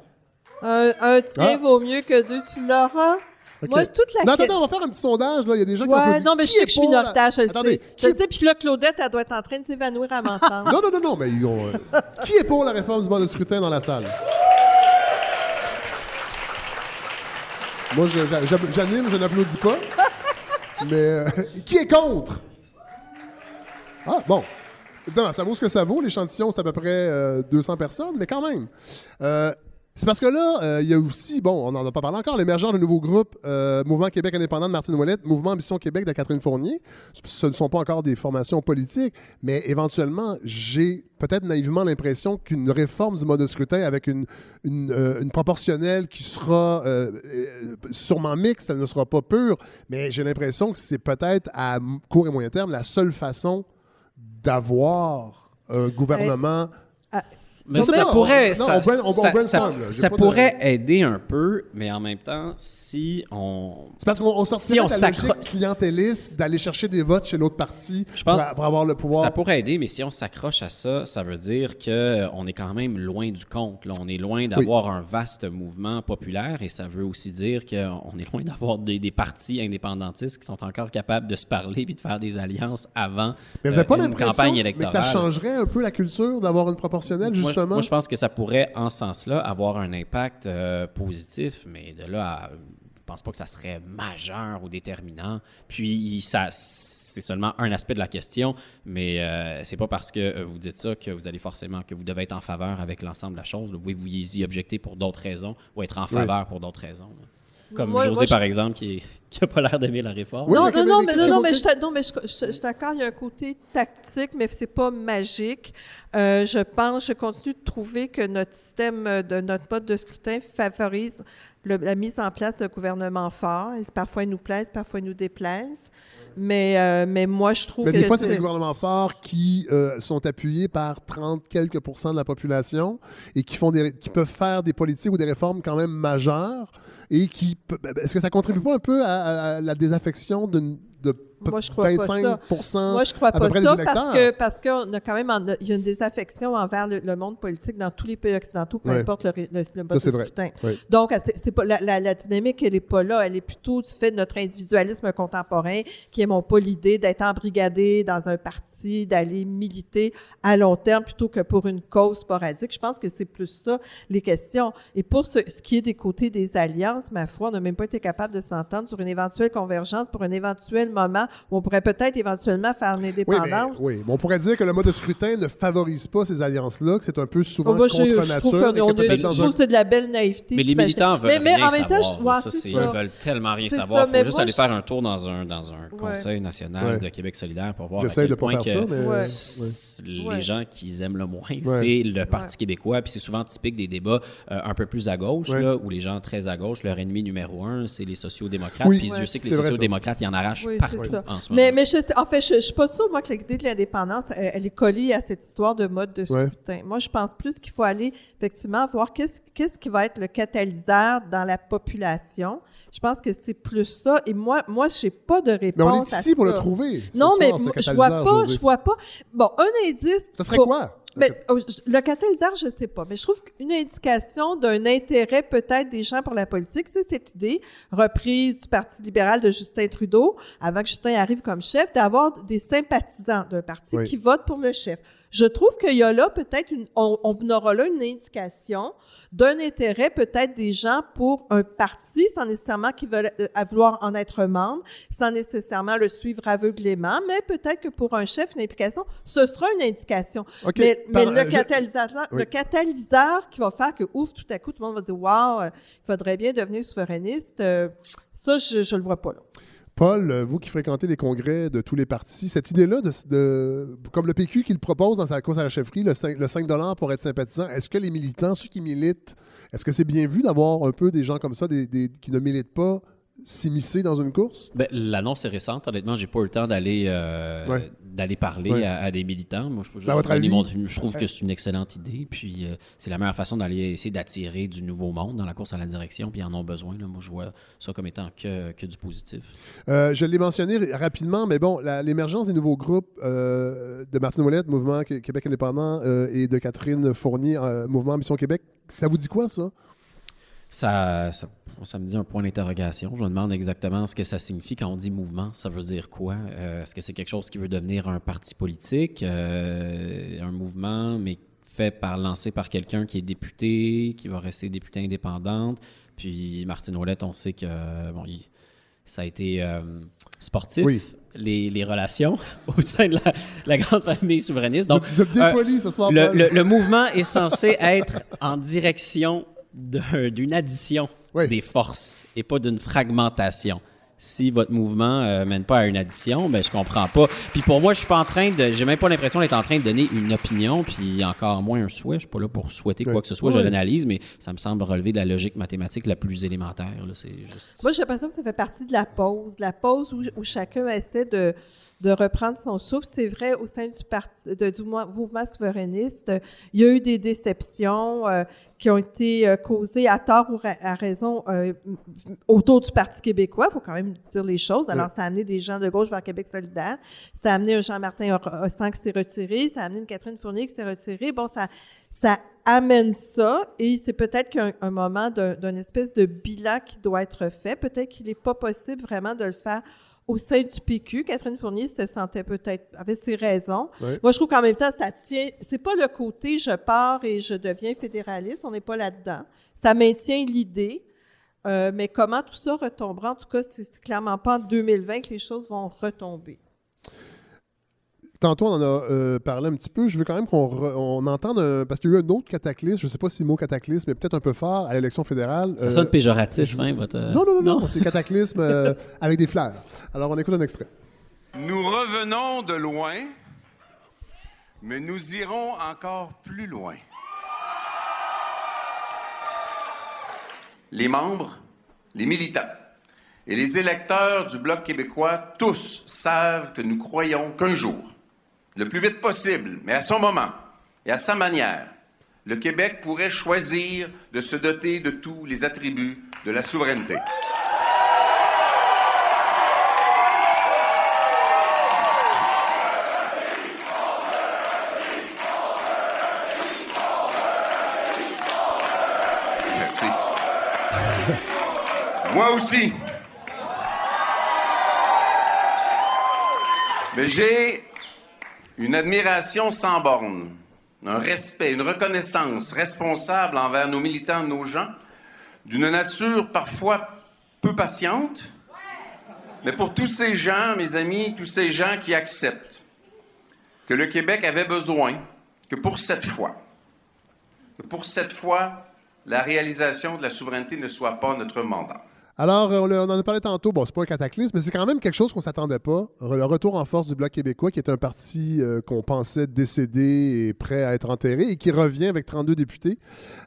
Un, un tien Ah. vaut mieux que deux, tu l'auras. Ok. Moi, c'est toute la Non, attends, on va faire un petit sondage. Là. Il y a des gens qui ont Ouais, applaudi. non, mais je sais que je suis la- minoritaire, je le Attendez, sais. Je est- le sais, puis que là, Claudette, elle doit être en train de s'évanouir à m'entendre. Non, non, non, non, mais ils ont, euh, qui est pour la réforme du mode de scrutin dans la salle? Moi, j'anime, je n'applaudis pas. Mais euh, qui est contre? Ah, bon. Non, ça vaut ce que ça vaut. L'échantillon, c'est à peu près euh, 200 personnes, mais quand même. Euh, c'est parce que là, euh, il y a aussi, bon, on n'en a pas parlé encore, l'émergence d'un nouveau groupe, euh, Mouvement Québec indépendant de Martine Ouellette, Mouvement Ambition Québec de Catherine Fournier. Ce ne sont pas encore des formations politiques, mais éventuellement, j'ai peut-être naïvement l'impression qu'une réforme du mode de scrutin avec une, une, euh, proportionnelle qui sera euh, sûrement mixte, elle ne sera pas pure, mais j'ai l'impression que c'est peut-être à court et moyen terme la seule façon d'avoir un gouvernement Mais ça pourrait, ça, pourrait aider un peu, mais en même temps, si on, C'est parce qu'on on sortirait Si on de la logique clientéliste d'aller chercher des votes chez l'autre parti Je pense- pour, pour avoir le pouvoir. Ça pourrait aider, mais si on s'accroche à ça, ça veut dire qu'on est quand même loin du compte. là. On est loin d'avoir un vaste mouvement populaire et ça veut aussi dire qu'on est loin d'avoir des, des partis indépendantistes qui sont encore capables de se parler puis de faire des alliances avant Mais vous n'avez pas euh, une campagne mais que électorale. ça changerait un peu la culture d'avoir une proportionnelle, Moi, justement? Moi, je pense que ça pourrait, en ce sens-là, avoir un impact euh, positif, mais de là à. Je pense pas que ça serait majeur ou déterminant. Puis, ça, c'est seulement un aspect de la question, mais euh, c'est pas parce que euh, vous dites ça que vous allez forcément, que vous devez être en faveur avec l'ensemble de la chose. Vous pouvez vous y objecter pour d'autres raisons ou être en faveur pour d'autres raisons. là. Comme Moi- José, moi, je- par exemple, qui n'a pas l'air d'aimer la réforme. Oui, non, non, non, mais non, mais je, non, mais je, je- je suis d'accord, il y a un côté tactique, mais c'est pas magique. Euh, je pense, je continue de trouver que notre système, de notre mode de scrutin favorise le- la mise en place d'un gouvernement fort. Et parfois, il nous plaise, parfois, il nous déplaise. Mais, euh, mais moi, je trouve Mais que des fois, c'est des gouvernements forts qui euh, sont appuyés par 30 quelques pourcents de la population et qui, font des, qui peuvent faire des politiques ou des réformes quand même majeures et qui... pe- ben, Est-ce que ça contribue pas un peu à, à la désaffection de, Moi, je crois pas 25 Moi, je crois pas ça parce que parce qu'on a quand même en- il y a une désaffection envers le, le monde politique dans tous les pays occidentaux, peu importe le, le, le mode de scrutin. Oui. Donc, c'est c'est pas la, la- la dynamique, elle est pas là. Elle est plutôt du fait de notre individualisme contemporain, qui n'aimons pas l'idée d'être embrigadé dans un parti, d'aller militer à long terme plutôt que pour une cause sporadique. Je pense que c'est plus ça les questions. Et pour ce, ce qui est des côtés des alliances, ma foi, on n'a même pas été capable de s'entendre sur une éventuelle convergence pour un éventuel moment on pourrait peut-être éventuellement faire une Oui, oui. mais on pourrait dire que le mode de scrutin ne favorise pas ces alliances-là, que c'est un peu souvent Oh, moi, je, contre je trouve nature. je dans trouve que c'est de la belle naïveté. Mais les militants veulent mais, mais rien en même temps, savoir. je- Ça, ça. Ils veulent tellement rien C'est savoir. ça, Il faut mais juste moi, aller je- faire un tour dans un, dans un Ouais. conseil national Ouais. de Québec solidaire pour voir à quel de pas point faire que ça, mais... Les gens qu'ils aiment le moins, c'est le Parti québécois. Puis c'est souvent typique des débats euh, un peu plus à gauche, où les gens très à gauche, leur ennemi numéro un, c'est les sociaux-démocrates. Oui. Puis Ouais. Dieu sait que les sociaux-démocrates, ils en arrachent Oui, partout ça. en ce moment. Mais, mais je sais- en fait, je, je suis pas sûre, moi, que l'idée de l'indépendance, elle, elle est collée à cette histoire de mode de Ouais. scrutin. Moi, je pense plus qu'il faut aller, effectivement, voir qu'est-ce qu'est-ce qui va être le catalyseur dans la population. Je pense que c'est plus ça. Et moi, moi, je n'ai pas de Mais réponse on est ici à pour le trouver. Non, soir, mais moi, je vois pas, José. je vois pas. Bon, un indice. Ça serait pour- quoi? Ben, oh, le catalyseur, je ne sais pas, mais je trouve qu'une indication d'un intérêt peut-être des gens pour la politique, c'est cette idée reprise du Parti libéral de Justin Trudeau, avant que Justin arrive comme chef, d'avoir des sympathisants d'un parti Oui. qui votent pour le chef. Je trouve qu'il y a là peut-être une, on, on aura là une indication d'un intérêt peut-être des gens pour un parti sans nécessairement qu'ils veulent euh, à vouloir en être membre, sans nécessairement le suivre aveuglément, mais peut-être que pour un chef, une implication, ce sera une indication. OK, Mais, le, euh, je- catalyseur, Oui. le catalyseur qui va faire que, ouf, tout à coup, tout le monde va dire, waouh, il faudrait bien devenir souverainiste, euh, ça, je ne le vois pas là. Paul, euh, vous qui fréquentez les congrès de tous les partis, cette idée-là, de, comme le PQ qui le propose dans sa course à la chefferie, le 5, le 5 pour être sympathisant, est-ce que les militants, ceux qui militent, est-ce que c'est bien vu d'avoir un peu des gens comme ça, des- qui ne militent pas, s'immiscer dans une course? Ben, L'annonce est récente. Honnêtement, j'ai pas eu le temps d'aller euh, Ouais. d'aller parler Ouais. à, à des militants. Moi, je, je- À votre donner avis? mon- je trouve que c'est une excellente idée. Puis euh, c'est la meilleure façon d'aller essayer d'attirer du nouveau monde dans la course à la direction. Puis ils en ont besoin. Là. Moi, je vois ça comme étant que, que du positif. Euh, je l'ai mentionné rapidement, mais bon, l'émergence des nouveaux groupes euh, de Martine Ouellette, Mouvement Qué- Québec indépendant, et de Catherine Fournier, Mouvement Mission Québec, ça vous dit quoi, ça? Ça, ça, ça me dit un point d'interrogation. Je me demande exactement ce que ça signifie quand on dit mouvement. Ça veut dire quoi? Euh, Est-ce que c'est quelque chose qui veut devenir un parti politique, euh, un mouvement, mais fait par, lancé par quelqu'un qui est député, qui va rester député indépendante? Puis Martine Ouellette, on sait que bon, il- ça a été euh, sportif. Oui. Les, les relations au sein de la, la grande famille souverainiste. Donc, poli ce soir, le, le- le mouvement est censé être en direction d'un- d'une addition Oui. des forces et pas d'une fragmentation. Si votre mouvement euh, mène pas à une addition, ben je comprends pas. Puis pour moi, je suis pas en train de, j'ai même pas l'impression d'être en train de donner une opinion, puis encore moins un souhait. Je suis pas là pour souhaiter quoi que ce soit. Oui. Je l'analyse, mais ça me semble relever de la logique mathématique la plus élémentaire. là. C'est juste. Moi, j'ai l'impression que ça fait partie de la pause, la pause où, où chacun essaie de, de reprendre son souffle. C'est vrai, au sein du, parti, de, du mouvement souverainiste, il y a eu des déceptions euh, qui ont été euh, causées à tort ou à raison euh, autour du Parti québécois. Il faut quand même dire les choses. Alors, ça a amené des gens de gauche vers Québec solidaire. Ça a amené un Jean-Martin Hossan qui s'est retiré. Ça a amené une Catherine Fournier qui s'est retirée. Bon, ça, ça amène ça et c'est peut-être qu'un un moment d'un espèce de bilan qui doit être fait. Peut-être qu'il n'est pas possible vraiment de le faire au sein du PQ. Catherine Fournier se sentait peut-être, avait ses raisons. Moi, je trouve qu'en même temps, ça tient, c'est pas le côté je pars et je deviens fédéraliste, on n'est pas là-dedans. Ça maintient l'idée, euh, mais comment tout ça retombera, en tout cas, c'est clairement pas en 2020 que les choses vont retomber. Tantôt, on en a euh, parlé un petit peu. Je veux quand même qu'on entende, parce qu'il y a eu un autre cataclysme, je ne sais pas si le mot cataclysme est peut-être un peu fort à l'élection fédérale. Ça sonne euh, péjoratif, hein, votre... Non, non, non, non, c'est cataclysme euh, avec des fleurs. Alors, on écoute un extrait. Nous revenons de loin, mais nous irons encore plus loin. Les membres, les militants, et les électeurs du Bloc québécois, tous savent que nous croyons qu'un jour, le plus vite possible, mais à son moment et à sa manière, le Québec pourrait choisir de se doter de tous les attributs de la souveraineté. Merci. Moi aussi. Mais j'ai une admiration sans borne, un respect, une reconnaissance responsable envers nos militants, nos gens, d'une nature parfois peu patiente, mais pour tous ces gens, mes amis, tous ces gens qui acceptent que le Québec avait besoin, que pour cette fois, que pour cette fois, la réalisation de la souveraineté ne soit pas notre mandat. Alors, on, en a parlé tantôt, bon, c'est pas un cataclysme, mais c'est quand même quelque chose qu'on s'attendait pas. Le retour en force du Bloc québécois, qui est un parti euh, qu'on pensait décédé et prêt à être enterré, et qui revient avec 32 députés.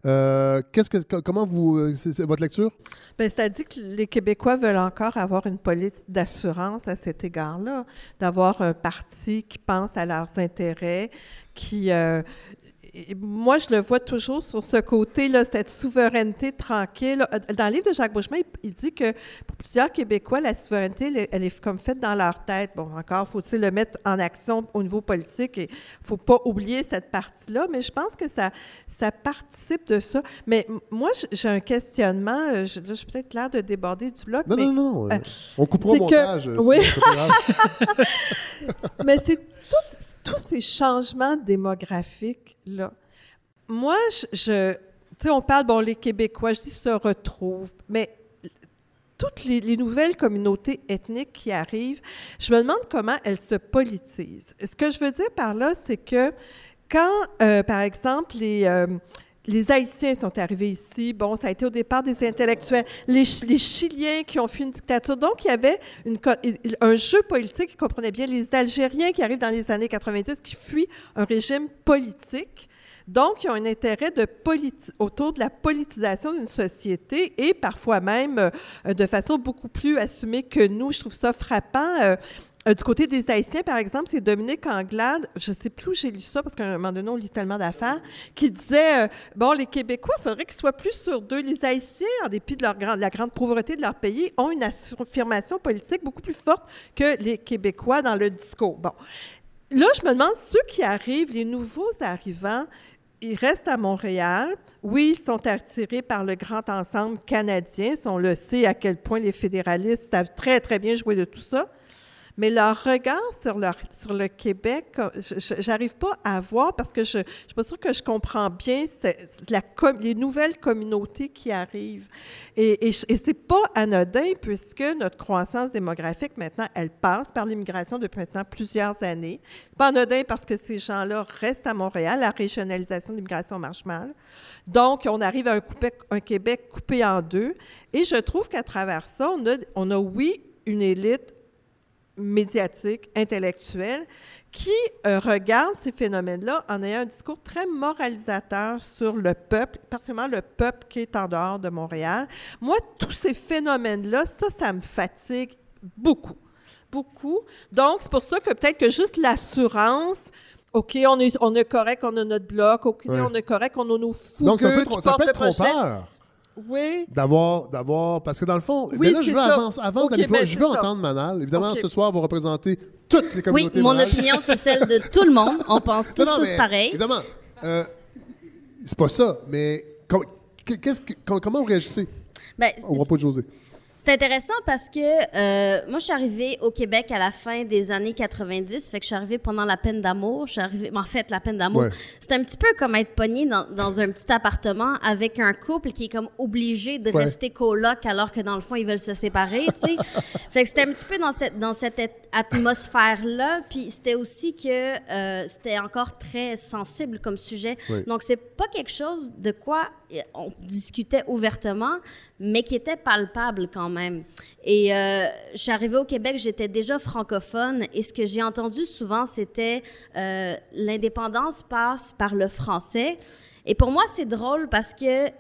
Euh, qu'est-ce que, comment vous, euh, c'est, votre lecture? Bien, ça dit que les Québécois veulent encore avoir une politique d'assurance à cet égard-là, d'avoir un parti qui pense à leurs intérêts, qui moi, je le vois toujours sur ce côté, là, cette souveraineté tranquille. Dans le livre de Jacques Beauchemin, il, dit que pour plusieurs Québécois, la souveraineté, elle, est comme faite dans leur tête. Bon, encore, faut-il le mettre en action au niveau politique et il faut pas oublier cette partie-là, mais je pense que ça, ça participe de ça. Mais moi, j'ai un questionnement, euh, je, je suis peut-être l'air de déborder du bloc. Non, mais, non, non, euh, on coupera au montage. Que, oui. mais c'est tous ces changements démographiques-là. Moi, je. tu sais, on parle, bon, les Québécois, je dis, se retrouvent, mais toutes les, nouvelles communautés ethniques qui arrivent, je me demande comment elles se politisent. Ce que je veux dire par là, c'est que quand, euh, par exemple, les, euh, les Haïtiens sont arrivés ici. Bon, ça a été au départ des intellectuels. Les, Chiliens qui ont fui une dictature. Donc, il y avait un jeu politique qui comprenait bien les Algériens qui arrivent dans les années 90, qui fuient un régime politique. Donc, ils ont un intérêt de autour de la politisation d'une société et parfois même euh, de façon beaucoup plus assumée que nous. Je trouve ça frappant. Euh, euh, du côté des Haïtiens, par exemple, c'est Dominique Anglade, je ne sais plus où j'ai lu ça, parce qu'à un moment donné, on lit tellement d'affaires, qui disait, euh, bon, les Québécois, il faudrait qu'ils soient plus sur deux. Les Haïtiens, en dépit de la grande pauvreté de leur pays, ont une affirmation politique beaucoup plus forte que les Québécois dans le discours. Bon. Là, je me demande, ceux qui arrivent, les nouveaux arrivants, ils restent à Montréal. Oui, ils sont attirés par le grand ensemble canadien. On le sait à quel point les fédéralistes savent très, très bien jouer de tout ça. Mais leur regard sur, le Québec, j'arrive pas à voir parce que je ne suis pas sûre que je comprends bien les nouvelles communautés qui arrivent. Et, et, et c'est pas anodin puisque notre croissance démographique maintenant, elle passe par l'immigration depuis maintenant plusieurs années. C'est pas anodin parce que ces gens-là restent à Montréal. La régionalisation de l'immigration marche mal. Donc, on arrive à un, Québec coupé en deux. Et je trouve qu'à travers ça, on a oui, une élite médiatique, intellectuel, qui euh, regarde ces phénomènes-là en ayant un discours très moralisateur sur le peuple, particulièrement le peuple qui est en dehors de Montréal. Moi, tous ces phénomènes-là, ça, ça me fatigue beaucoup. beaucoup. Donc, c'est pour ça que peut-être que juste l'assurance, OK, on est, on est correct, on a notre bloc, OK, Ouais. on est correct, on a nos fous Donc, ça peut, qui être- ça peut être trompeur Oui. d'avoir, d'avoir, parce que dans le fond, Oui, mais là, je veux ça. avant, avant Ok, d'aller plus loin, ben, je veux ça. entendre Manal. Évidemment, ce soir, vous représentez toutes les Oui, communautés mon Manal. opinion, c'est celle de tout le monde. On pense tous, Non, non, tous pareil. Évidemment, euh, c'est pas ça, mais com- qu'est-ce que- com- comment vous réagissez Ben, au propos de José? C'est intéressant parce que euh, moi, je suis arrivée au Québec à la fin des années 90. Fait que je suis arrivée pendant la peine d'amour. Je suis arrivée... En fait, la peine d'amour, Ouais. c'est un petit peu comme être pogné dans, dans un petit appartement avec un couple qui est comme obligé de Ouais. rester coloc alors que dans le fond, ils veulent se séparer, tu sais. fait que c'était un petit peu dans cette, dans cette at- atmosphère-là. Puis c'était aussi que euh, c'était encore très sensible comme sujet. Oui. Donc, c'est pas quelque chose de quoi on discutait ouvertement, mais qui était palpable quand même. Et euh, je suis arrivée au Québec, j'étais déjà francophone, et ce que j'ai entendu souvent, c'était euh, l'indépendance passe par le français. Et pour moi, c'est drôle parce que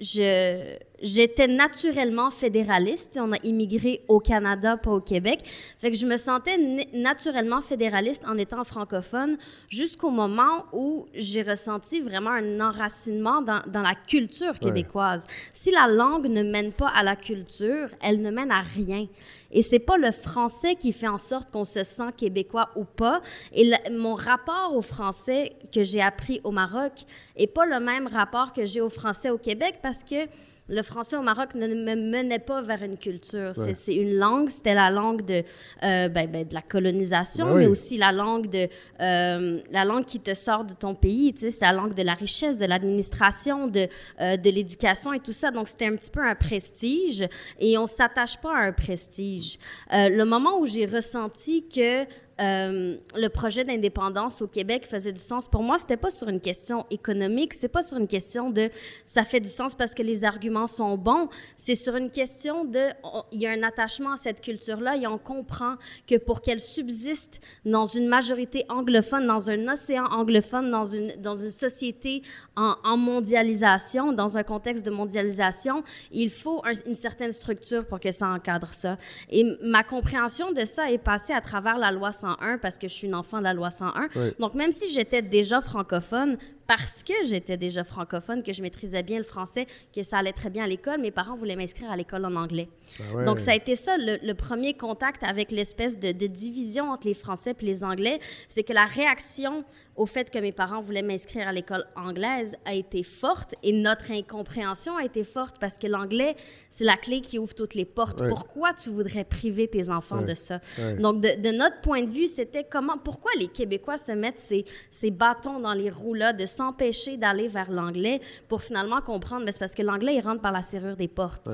je j'étais naturellement fédéraliste. On a immigré au Canada, pas au Québec. Fait que je me sentais na- naturellement fédéraliste en étant francophone jusqu'au moment où j'ai ressenti vraiment un enracinement dans, dans la culture québécoise. Si la langue ne mène pas à la culture, elle ne mène à rien. Et c'est pas le français qui fait en sorte qu'on se sent québécois ou pas. Et le- mon rapport au français que j'ai appris au Maroc est pas le même rapport que j'ai au français au Québec parce que le français au Maroc ne me menait pas vers une culture. C'est- C'est une langue, c'était la langue de, euh, ben, ben, de la colonisation, Ben oui. mais aussi la langue de euh, la langue qui te sort de ton pays. C'est la langue de la richesse, de l'administration, de euh, de l'éducation et tout ça. Donc c'était un petit peu un prestige et on s'attache pas à un prestige. Le moment où j'ai ressenti que euh, le projet d'indépendance au Québec faisait du sens. Pour moi, c'était pas sur une question économique, c'est pas sur une question de ça fait du sens parce que les arguments sont bons. C'est sur une question de il y a un attachement à cette culture-là et on comprend que pour qu'elle subsiste dans une majorité anglophone, dans un océan anglophone, dans une dans une société en, mondialisation, dans un contexte de mondialisation, il faut un- une certaine structure pour que ça encadre ça. Et ma compréhension de ça est passée à travers la loi 101 parce que je suis une enfant de la loi 101. Oui. Donc, même si j'étais déjà francophone, parce que j'étais déjà francophone, que je maîtrisais bien le français, que ça allait très bien à l'école, mes parents voulaient m'inscrire à l'école en anglais. Ah ouais. Donc, ça a été ça, le, le premier contact avec l'espèce de, de division entre les Français et les Anglais. C'est que la réaction au fait que mes parents voulaient m'inscrire à l'école anglaise a été forte et notre incompréhension a été forte parce que l'anglais, c'est la clé qui ouvre toutes les portes. Ouais. Pourquoi tu voudrais priver tes enfants Ouais. de ça? Ouais. Donc, de, de notre point de vue, c'était comment, pourquoi les Québécois se mettent ces, ces bâtons dans les roues-là, de s'empêcher d'aller vers l'anglais pour finalement comprendre, mais c'est parce que l'anglais, il rentre par la serrure des portes.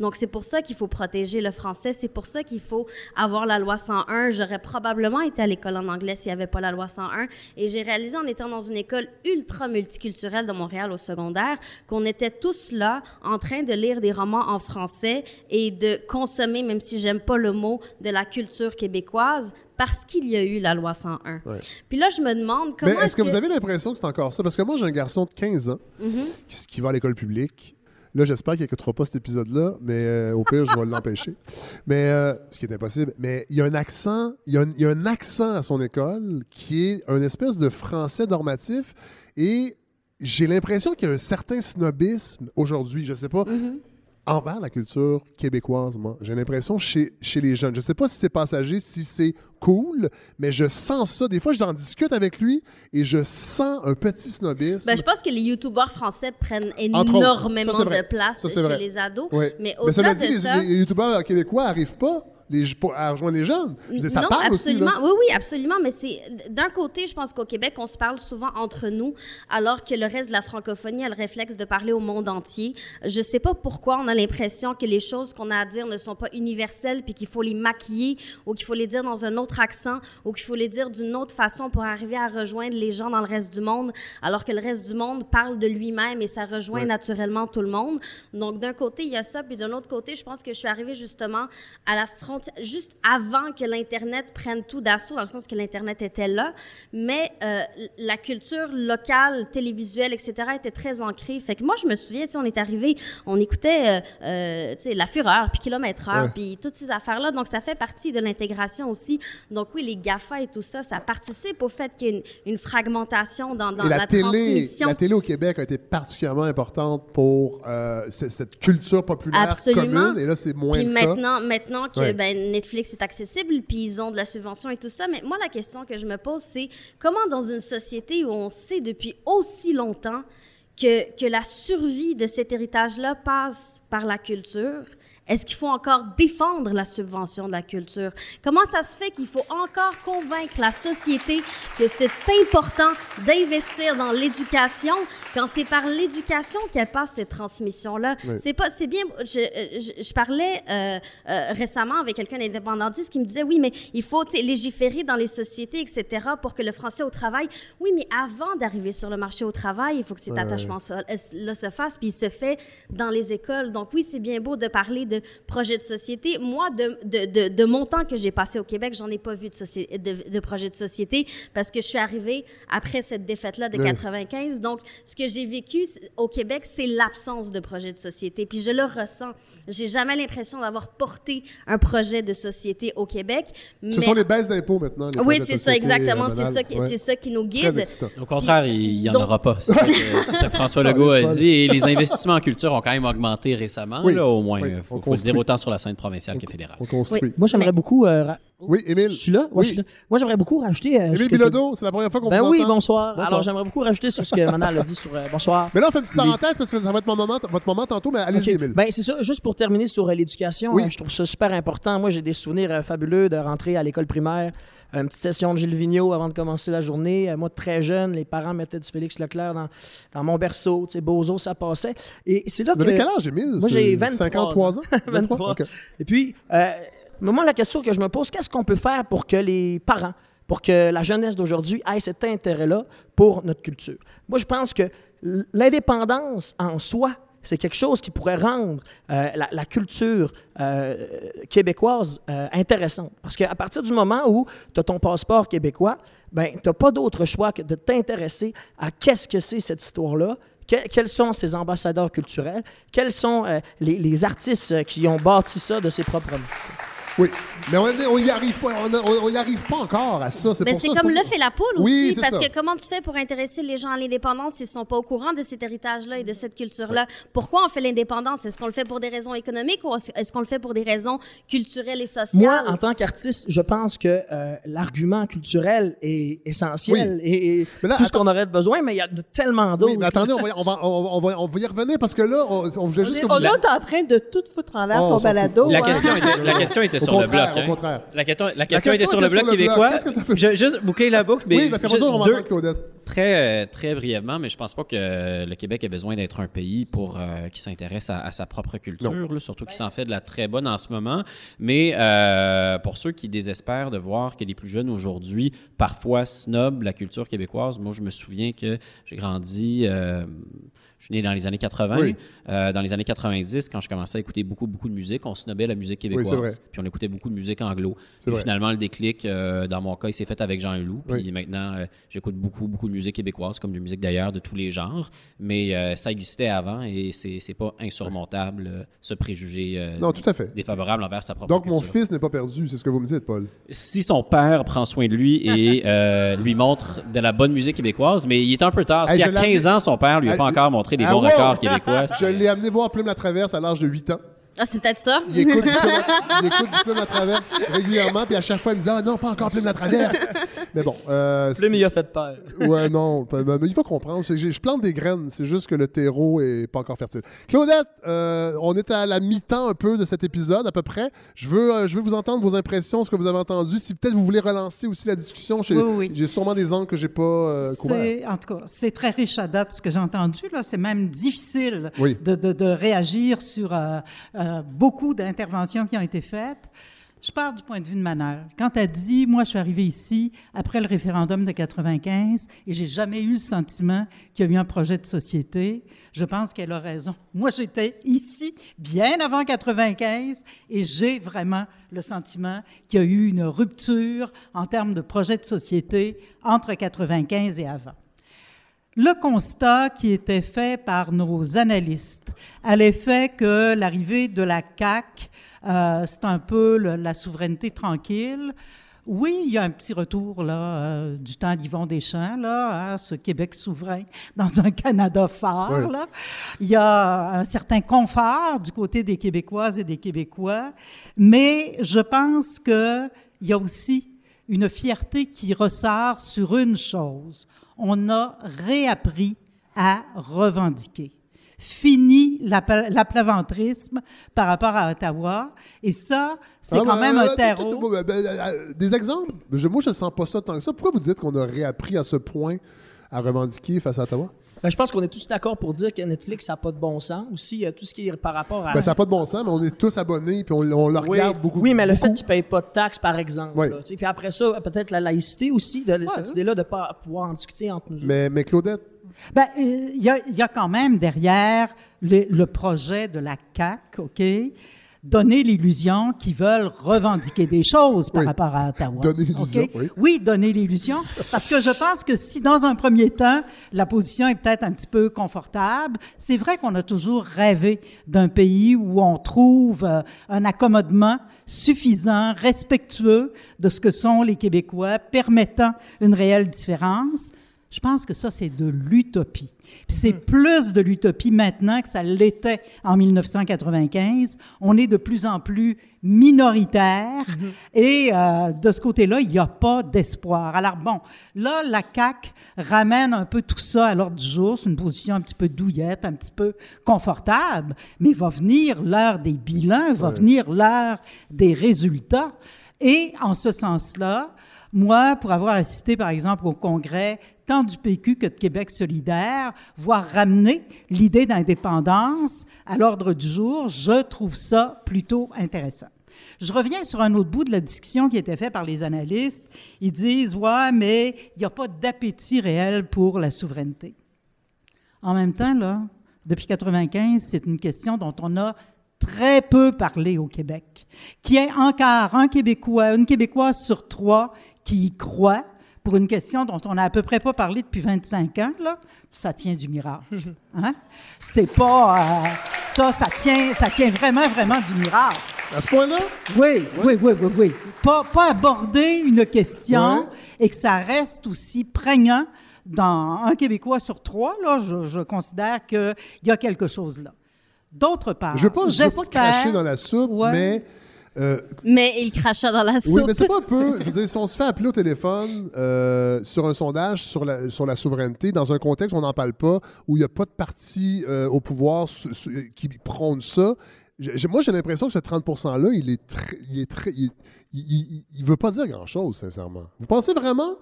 Donc, c'est pour ça qu'il faut protéger le français, c'est pour ça qu'il faut avoir la loi 101. J'aurais probablement été à l'école en anglais s'il n'y avait pas la loi 101. Et j'ai réalisé en étant dans une école ultra multiculturelle de Montréal au secondaire qu'on était tous là en train de lire des romans en français et de consommer, même si j'aime pas le mot, de la culture québécoise parce qu'il y a eu la loi 101. Ouais. Puis là, je me demande comment Mais est-ce que, vous avez l'impression que c'est encore ça? Parce que moi, j'ai un garçon de 15 ans Mm-hmm. qui, qui va à l'école publique. Là, j'espère qu'il n'écoutera pas cet épisode-là, mais euh, au pire, je vais l'empêcher. Mais euh, ce qui est impossible. Mais il y a un accent, il y a un, accent à son école qui est un espèce de français normatif et j'ai l'impression qu'il y a un certain snobisme aujourd'hui, je sais pas, envers la culture québécoise, moi. J'ai l'impression chez, chez les jeunes. Je sais pas si c'est passager, si c'est cool, mais je sens ça. Des fois, j'en discute avec lui et je sens un petit snobisme. Ben, je pense que les youtubeurs français prennent énormément Ça, de place Ça, chez vrai. les ados. Ouais. Mais au-delà dit, de les, ça... les youtubeurs québécois n'arrivent pas les, pour- à rejoindre les jeunes. Je dire, ça non, parle aussi. absolument. là. Oui, oui, absolument. Mais c'est d'un côté, je pense qu'au Québec, on se parle souvent entre nous, alors que le reste de la francophonie a le réflexe de parler au monde entier. Je sais pas pourquoi on a l'impression que les choses qu'on a à dire ne sont pas universelles, puis qu'il faut les maquiller, ou qu'il faut les dire dans un autre accent, ou qu'il faut les dire d'une autre façon pour arriver à rejoindre les gens dans le reste du monde, alors que le reste du monde parle de lui-même et ça rejoint Ouais. naturellement tout le monde. Donc d'un côté, il y a ça, puis d'un autre côté, je pense que je suis arrivée justement à la frontière frontière, juste avant que l'Internet prenne tout d'assaut, dans le sens que l'Internet était là, mais euh, la culture locale, télévisuelle, etc., était très ancrée. Fait que moi, je me souviens, on est arrivé, on écoutait, euh, euh, La Fureur, puis Kilomètre Heure, Ouais. puis toutes ces affaires-là. Donc, ça fait partie de l'intégration aussi. Donc, oui, les GAFA et tout ça, ça participe au fait qu'il y ait une, une fragmentation dans, la, la, télé, transmission. la télé au Québec a été particulièrement importante pour cette culture populaire Absolument. commune. Et là, c'est moins Puis le cas. maintenant, maintenant que Ouais. ben, Netflix est accessible, puis ils ont de la subvention et tout ça, mais moi, la question que je me pose, c'est comment dans une société où on sait depuis aussi longtemps que, que la survie de cet héritage-là passe par la culture, est-ce qu'il faut encore défendre la subvention de la culture? Comment ça se fait qu'il faut encore convaincre la société que c'est important d'investir dans l'éducation quand c'est par l'éducation qu'elle passe cette transmission-là? Oui. C'est pas, c'est bien. Je, euh, je, je parlais euh, euh, récemment avec quelqu'un d'indépendantiste qui me disait oui, mais il faut légiférer dans les sociétés, etc., pour que le français au travail. Oui, mais avant d'arriver sur le marché au travail, il faut que cet attachement-là se fasse, puis il se fait dans les écoles. Donc oui, c'est bien beau de parler de projets de société. Moi, de, de, de, de mon temps que j'ai passé au Québec, j'en ai pas vu de, de, de projet de société parce que je suis arrivée après cette défaite-là de Oui. 95. Donc, ce que j'ai vécu au Québec, c'est l'absence de projet de société. Puis je le ressens. J'ai jamais l'impression d'avoir porté un projet de société au Québec. Ce sont les baisses d'impôts maintenant. les Oui, projets de c'est ça, exactement. euh, C'est ça, qui, Ouais. c'est ça qui nous guide. Au contraire, il n'y en donc- aura pas. C'est ça que, c'est ça que François Legault a dit. Et les investissements en culture ont quand même augmenté récemment, Oui, là, au moins. oui, faut, construit. dire autant sur la scène provinciale que fédérale. On construit. Moi, j'aimerais Mais- beaucoup. euh, ra- Oui, Émile. Je suis là? Ouais, Oui. je suis là. Moi, j'aimerais beaucoup rajouter. euh, Émile Bilodeau, c'est la première fois qu'on Ben vous oui, bonsoir. Bonsoir. Alors, j'aimerais beaucoup rajouter sur ce que Manal a dit sur. euh, bonsoir. Mais là, on fait une petite parenthèse parce que ça va être mon moment, votre moment tantôt, mais allez-y, Ok. Émile. Ben, c'est ça. Juste pour terminer sur euh, l'éducation, Oui. je trouve ça super important. Moi, j'ai des souvenirs euh, fabuleux de rentrer à l'école primaire. Une petite session de Gilles Vigneault avant de commencer la journée. Euh, moi, très jeune, les parents mettaient du Félix Leclerc dans, dans mon berceau. Tu sais, Bozo, ça passait. Et c'est là Vous avez que... quel âge, Émile? Moi, j'ai C'est 23 53 ans? 23. OK. Et puis, euh, moi, la question que je me pose, qu'est-ce qu'on peut faire pour que les parents, pour que la jeunesse d'aujourd'hui ait cet intérêt-là pour notre culture? Moi, je pense que l'indépendance en soi, c'est quelque chose qui pourrait rendre euh, la, culture euh, québécoise euh, intéressante. Parce qu'à partir du moment où tu as ton passeport québécois, ben, tu n'as pas d'autre choix que de t'intéresser à qu'est-ce que c'est cette histoire-là, que- quels sont ces ambassadeurs culturels, quels sont les, les artistes qui ont bâti ça de ses propres mains. Oui, mais on, on y arrive pas, on, arrive pas encore à ça. C'est Mais c'est comme l'œuf et la poule Oui, aussi, parce ça. que comment tu fais pour intéresser les gens à l'indépendance? S'ils sont pas au courant de cet héritage-là et de cette culture-là? Pourquoi on fait l'indépendance? Est-ce qu'on le fait pour des raisons économiques ou est-ce qu'on le fait pour des raisons culturelles et sociales? Moi, en tant qu'artiste, je pense que euh, l'argument culturel est essentiel et, et là, tout ce qu'on aurait besoin, mais il y a de- tellement d'autres. Oui, mais attendez, on va, on, va, on, on va, on va y revenir parce que là, on, on voulait juste que On est en train de tout foutre en l'air Oh, on ton balado. La hein. question était, la question était sur le bloc. au hein? contraire. La, question, la question question était sur le bloc québécois. Qu'est-ce que ça veut Je- juste boucler la boucle, mais Oui, parce qu'après juste ça, deux- Claudette. Très, très brièvement, mais je pense pas que le Québec ait besoin d'être un pays pour euh, qui s'intéresse à, à sa propre culture, là, surtout qui s'en fait de la très bonne en ce moment. Mais euh, pour ceux qui désespèrent de voir que les plus jeunes aujourd'hui parfois snobent la culture québécoise, moi je me souviens que j'ai grandi. euh, je suis né dans les années 80. Oui. Euh, dans les années 90, quand je commençais à écouter beaucoup, beaucoup de musique, on snobait la musique québécoise. vrai. puis on écoutait beaucoup de musique anglo. Puis vrai. finalement, le déclic, euh, dans mon cas, il s'est fait avec Jean Leloup. Puis Oui. maintenant, euh, j'écoute beaucoup, beaucoup de musique québécoise, comme de musique d'ailleurs, de tous les genres. Mais ça existait avant et c'est pas insurmontable, ce préjugé Non, tout à fait. défavorable envers sa propre Donc, mon fils n'est pas perdu, c'est ce que vous me dites, Paul. Si son père prend soin de lui et lui montre de la bonne musique québécoise, mais il est un peu tard. Hey, Si à l'ai 15 ans, son père lui a Ah, pas encore montré des ah, bons wow! records québécois, Je l'ai amené voir Plume la Traverse à l'âge de 8 ans. Ah, c'est peut-être ça. Il écoute, du Plume, il écoute du Plume la Traverse régulièrement, puis à chaque fois, il me dit Ah non, pas encore Plume la Traverse. Mais bon. Euh, Plume, c'est- il a fait peur. Ouais, non, mais il faut comprendre. Je plante des graines, c'est juste que le terreau est pas encore fertile. Claudette, euh, on est à la mi-temps un peu de cet épisode, à peu près. Je veux, euh, je veux vous entendre vos impressions, ce que vous avez entendu. Si peut-être vous voulez relancer aussi la discussion, j'ai Oui, oui. j'ai sûrement des angles que j'ai pas euh, couverts. C'est, en tout cas, c'est très riche à date ce que j'ai entendu. Là, c'est même difficile Oui. de, de- de réagir sur euh, beaucoup d'interventions qui ont été faites. Je pars du point de vue de Manal. Quand elle dit, moi, je suis arrivé ici après le référendum de 95 et j'ai jamais eu le sentiment qu'il y a eu un projet de société, je pense qu'elle a raison. Moi, j'étais ici bien avant 95 et j'ai vraiment le sentiment qu'il y a eu une rupture en termes de projet de société entre 95 et avant. Le constat qui était fait par nos analystes à l'effet que l'arrivée de la CAQ euh, c'est un peu la souveraineté tranquille. Oui, il y a un petit retour là, euh, du temps d'Yvon Deschamps, là, à ce Québec souverain dans un Canada fort. Là. Il y a un certain confort du côté des Québécoises et des Québécois, mais je pense qu'il y a aussi une fierté qui ressort sur une chose. On a réappris à revendiquer fini l'aplaventrisme par rapport à Ottawa. Et ça, c'est ah, quand même un terreau. Ben, euh, des exemples? Moi, je ne sens pas ça tant que ça. Pourquoi vous dites qu'on a réappris à ce point à revendiquer face à Ottawa? Ben, je pense qu'on est tous d'accord pour dire que Netflix, ça n'a pas de bon sens. Aussi, tout ce qui est par rapport à. Ben, ça n'a pas de bon sens, mais on est tous abonnés puis on, le regarde beaucoup. Oui, mais le fait qu'ils ne payent pas de taxes, par exemple. puis après ça, peut-être la laïcité aussi, de, cette idée-là de ne pas pouvoir en discuter entre nous. Mais, mais Claudette, ben, il euh, y, a quand même derrière le, projet de la CAC, OK? Donner l'illusion qu'ils veulent revendiquer des choses par rapport à Ottawa. Donner l'illusion, oui. Oui, donner l'illusion. Parce que je pense que si, dans un premier temps, la position est peut-être un petit peu confortable, c'est vrai qu'on a toujours rêvé d'un pays où on trouve euh, un accommodement suffisant, respectueux de ce que sont les Québécois, permettant une réelle différence. Je pense que ça, c'est de l'utopie. C'est mhm. plus de l'utopie maintenant que ça l'était en 1995. On est de plus en plus minoritaire mhm. et euh, de ce côté-là, il n'y a pas d'espoir. Alors bon, là, la CAQ ramène un peu tout ça à l'ordre du jour. C'est une position un petit peu douillette, un petit peu confortable, mais va venir l'heure des bilans, va venir l'heure des résultats. Et en ce sens-là, moi, pour avoir assisté, par exemple, au congrès tant du PQ que de Québec solidaire, voire ramener l'idée d'indépendance à l'ordre du jour, je trouve ça plutôt intéressant. Je reviens sur un autre bout de la discussion qui était fait par les analystes. Ils disent, ouais, mais il n'y a pas d'appétit réel pour la souveraineté. En même temps, là, depuis 1995, c'est une question dont on a très peu parlé au Québec, qui est encore un Québécois, une Québécoise sur trois qui y croit pour une question dont on n'a à peu près pas parlé depuis 25 ans, là, ça tient du miracle. Hein? C'est pas... Euh, ça, ça tient, ça tient vraiment, vraiment du miracle. À ce point-là? Oui, oui, oui, oui, oui. Pas, pas aborder une question et que ça reste aussi prégnant dans un Québécois sur trois, là, je, je considère qu'il y a quelque chose là. D'autre part, je ne veux pas cracher dans la soupe, mais euh, mais il cracha dans la soupe. Oui, mais c'est pas un peu. Je veux dire, si on se fait appeler au téléphone euh, sur un sondage sur la, sur la souveraineté, dans un contexte où on n'en parle pas, où il n'y a pas de parti euh, au pouvoir qui prône ça, moi, j'ai l'impression que ce 30 %-là, il est très. Il, est très, il, il, veut pas dire grand-chose, sincèrement. Vous pensez vraiment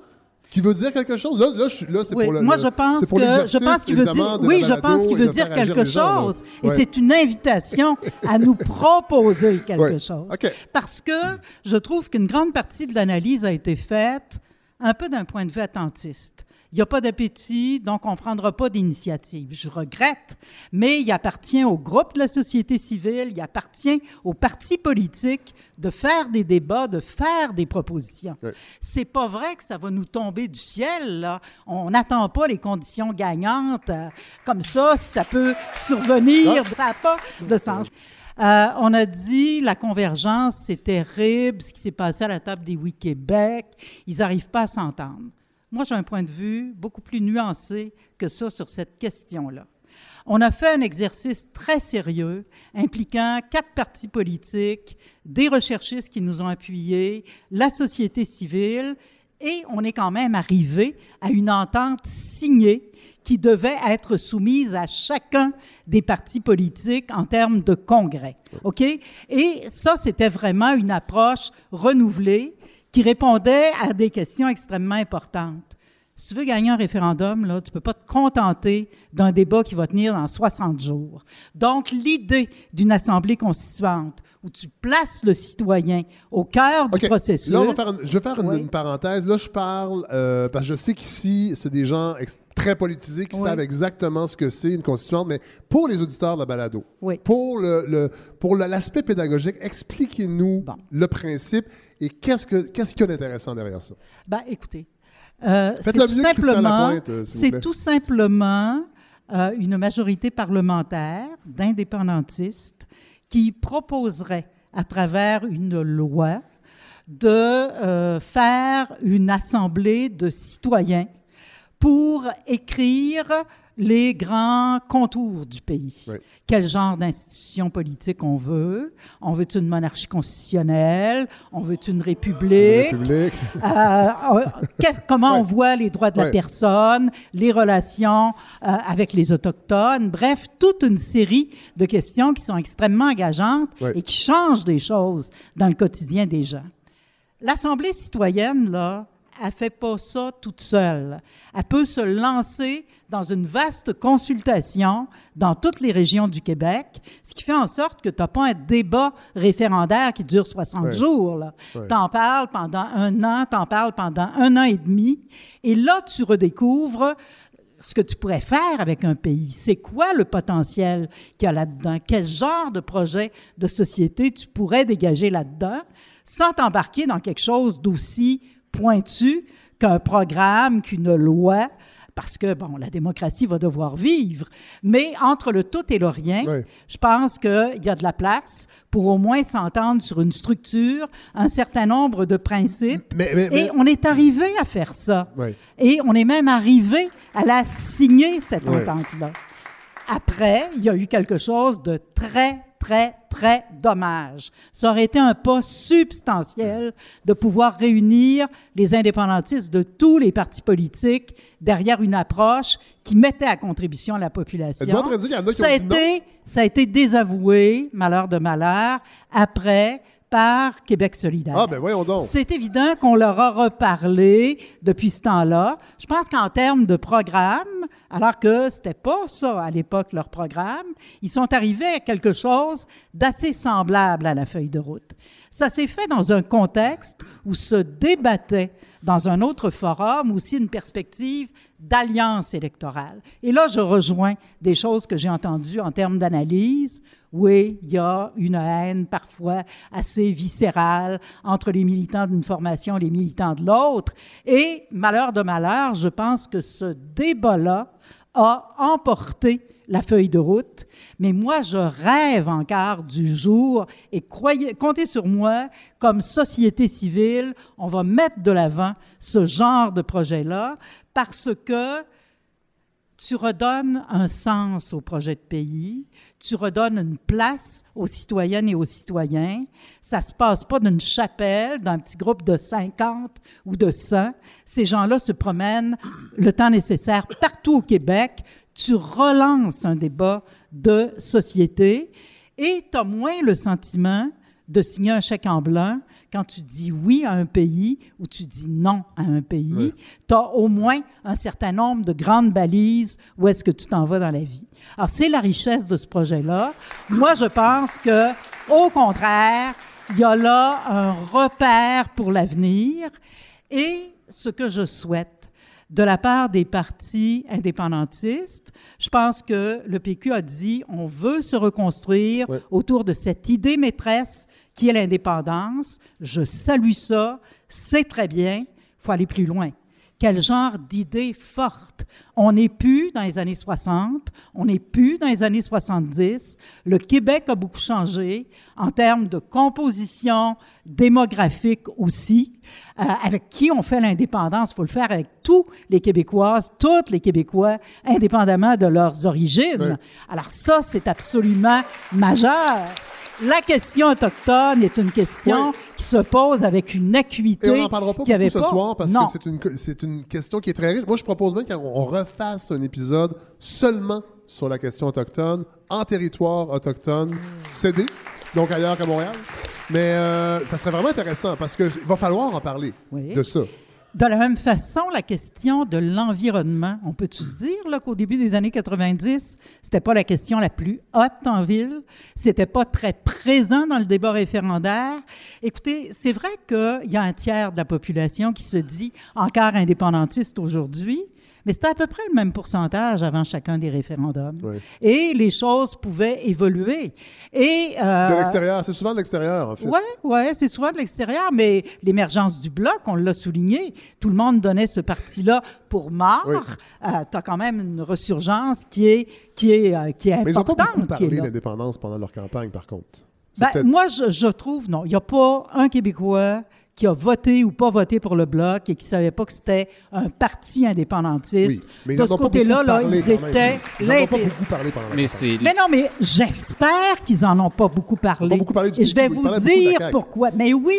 qui veut dire quelque chose. Là, là, là c'est pour le. Moi, je pense que je pense qu'il veut dire. Oui, je pense qu'il veut dire quelque chose. Et c'est une invitation à nous proposer quelque chose. Parce que je trouve qu'une grande partie de l'analyse a été faite un peu d'un point de vue attentiste. Il n'y a pas d'appétit, donc on ne prendra pas d'initiative. Je regrette, mais il appartient au groupe de la société civile, il appartient aux partis politiques de faire des débats, de faire des propositions. C'est pas vrai que ça va nous tomber du ciel. Là. On n'attend pas les conditions gagnantes euh, comme ça, si ça peut survenir. Ça n'a pas de sens. Euh, on a dit la convergence, c'est terrible, ce qui s'est passé à la table des Oui Québec. Ils n'arrivent pas à s'entendre. Moi, j'ai un point de vue beaucoup plus nuancé que ça sur cette question-là. On a fait un exercice très sérieux impliquant quatre partis politiques, des recherchistes qui nous ont appuyés, la société civile, et on est quand même arrivé à une entente signée qui devait être soumise à chacun des partis politiques en termes de congrès. OK? Et ça, c'était vraiment une approche renouvelée qui répondait à des questions extrêmement importantes. Si tu veux gagner un référendum, là, tu ne peux pas te contenter d'un débat qui va tenir dans 60 jours. Donc, l'idée d'une assemblée constituante où tu places le citoyen au cœur du processus. Là, on va faire une- je vais faire une, Oui. une parenthèse. Là, je parle euh, parce que je sais qu'ici, c'est des gens très politisés qui Oui. savent exactement ce que c'est une constituante, mais pour les auditeurs de la balado, Oui. pour le, le- pour l'aspect pédagogique, expliquez-nous Bon. le principe et qu'est-ce que qu'est-ce qu'il y a d'intéressant derrière ça? Ben, écoutez, euh, c'est tout simplement, euh, c'est tout simplement euh, une majorité parlementaire d'indépendantistes qui proposerait, à travers une loi, de euh, faire une assemblée de citoyens pour écrire les grands contours du pays. Oui. Quel genre d'institution politique on veut? On veut une monarchie constitutionnelle? On veut une république? République. Euh, euh, comment on voit les droits de la personne, les relations euh, avec les Autochtones, bref, toute une série de questions qui sont extrêmement engageantes et qui changent des choses dans le quotidien des gens. L'Assemblée citoyenne, là, elle fait pas ça toute seule. Elle peut se lancer dans une vaste consultation dans toutes les régions du Québec, ce qui fait en sorte que tu n'as pas un débat référendaire qui dure 60 Ouais. jours. Ouais. T'en parles pendant un an, t'en parles pendant un an et demi, et là, tu redécouvres ce que tu pourrais faire avec un pays. C'est quoi le potentiel qu'il y a là-dedans? Quel genre de projet de société tu pourrais dégager là-dedans sans t'embarquer dans quelque chose d'aussi pointu qu'un programme, qu'une loi, parce que, bon, la démocratie va devoir vivre. Mais entre le tout et le rien, Oui. je pense qu'il y a de la place pour au moins s'entendre sur une structure, un certain nombre de principes. Mais, mais, mais- Et on est arrivé à faire ça. Oui. Et on est même arrivé à la signer, cette entente-là. Après, il y a eu quelque chose de très, très, très dommage. Ça aurait été un pas substantiel de pouvoir réunir les indépendantistes de tous les partis politiques derrière une approche qui mettait à contribution la population. Y en a qui ça, a non? été, ça a été désavoué, malheur de malheur, après par Québec solidaire. Ah, ben voyons donc. C'est évident qu'on leur a reparlé depuis ce temps-là. Je pense qu'en termes de programme, alors que c'était pas ça à l'époque leur programme, ils sont arrivés à quelque chose d'assez semblable à la feuille de route. Ça s'est fait dans un contexte où se débattait dans un autre forum aussi une perspective d'alliance électorale. Et là, je rejoins des choses que j'ai entendues en termes d'analyse. Oui, il y a une haine parfois assez viscérale entre les militants d'une formation et les militants de l'autre. Et malheur de malheur, je pense que ce débat-là a emporté la feuille de route, mais moi, je rêve encore du jour et croyez, comptez sur moi, comme société civile, on va mettre de l'avant ce genre de projet-là parce que tu redonnes un sens au projet de pays, tu redonnes une place aux citoyennes et aux citoyens. Ça se passe pas d'une chapelle, d'un petit groupe de 50 ou de 100. Ces gens-là se promènent le temps nécessaire partout au Québec. Tu relances un débat de société et tu as moins le sentiment de signer un chèque en blanc quand tu dis oui à un pays ou tu dis non à un pays. Oui. Tu as au moins un certain nombre de grandes balises où est-ce que tu t'en vas dans la vie. Alors, c'est la richesse de ce projet-là. Moi, je pense que, au contraire, il y a là un repère pour l'avenir et ce que je souhaite de la part des partis indépendantistes, je pense que le PQ a dit on veut se reconstruire autour de cette idée maîtresse qui est l'indépendance. Je salue ça, c'est très bien, il faut aller plus loin. Quel genre d'idée forte. On n'est plus dans les années 60, on n'est plus dans les années 70. Le Québec a beaucoup changé en termes de composition démographique aussi. Euh, avec qui on fait l'indépendance? Il faut le faire avec tous les Québécoises, toutes les Québécois, indépendamment de leurs origines. Alors ça, c'est absolument majeur. La question autochtone est une question qui se pose avec une acuité Et on n'en parlera pas beaucoup ce pas. soir parce Non. que c'est une, c'est une question qui est très riche. Moi, je propose même qu'on refasse un épisode seulement sur la question autochtone, en territoire autochtone, cédé, donc ailleurs qu'à Montréal. Mais euh, ça serait vraiment intéressant parce qu'il va falloir en parler Oui. de ça. De la même façon, la question de l'environnement, on peut-tu se dire là, qu'au début des années 90, c'était pas la question la plus haute en ville, c'était pas très présent dans le débat référendaire? Écoutez, c'est vrai qu'il y a un tiers de la population qui se dit encore indépendantiste aujourd'hui, mais c'était à peu près le même pourcentage avant chacun des référendums. Oui. Et les choses pouvaient évoluer. Et, euh, De l'extérieur, c'est souvent de l'extérieur, en fait. oui, ouais, c'est souvent de l'extérieur, mais l'émergence du bloc, on l'a souligné, tout le monde donnait ce parti-là pour mort. Oui. tu as quand même une ressurgence qui est, qui est, euh, qui est Mais ils n'ont pas importante. beaucoup parlé d'indépendance pendant leur campagne, par contre. Ben, moi, je, je trouve, non, il n'y a pas un Québécois qui a voté ou pas voté pour le Bloc et qui ne savait pas que c'était un parti indépendantiste. Oui, mais ils de ce côté-là, là, ils étaient Ils n'en ont pas l'inté- beaucoup parlé pendant la Mais campagne. c'est Mais non, mais j'espère qu'ils en ont pas beaucoup parlé. Pas beaucoup parlé du Et je vais vous dire pourquoi. Mais oui,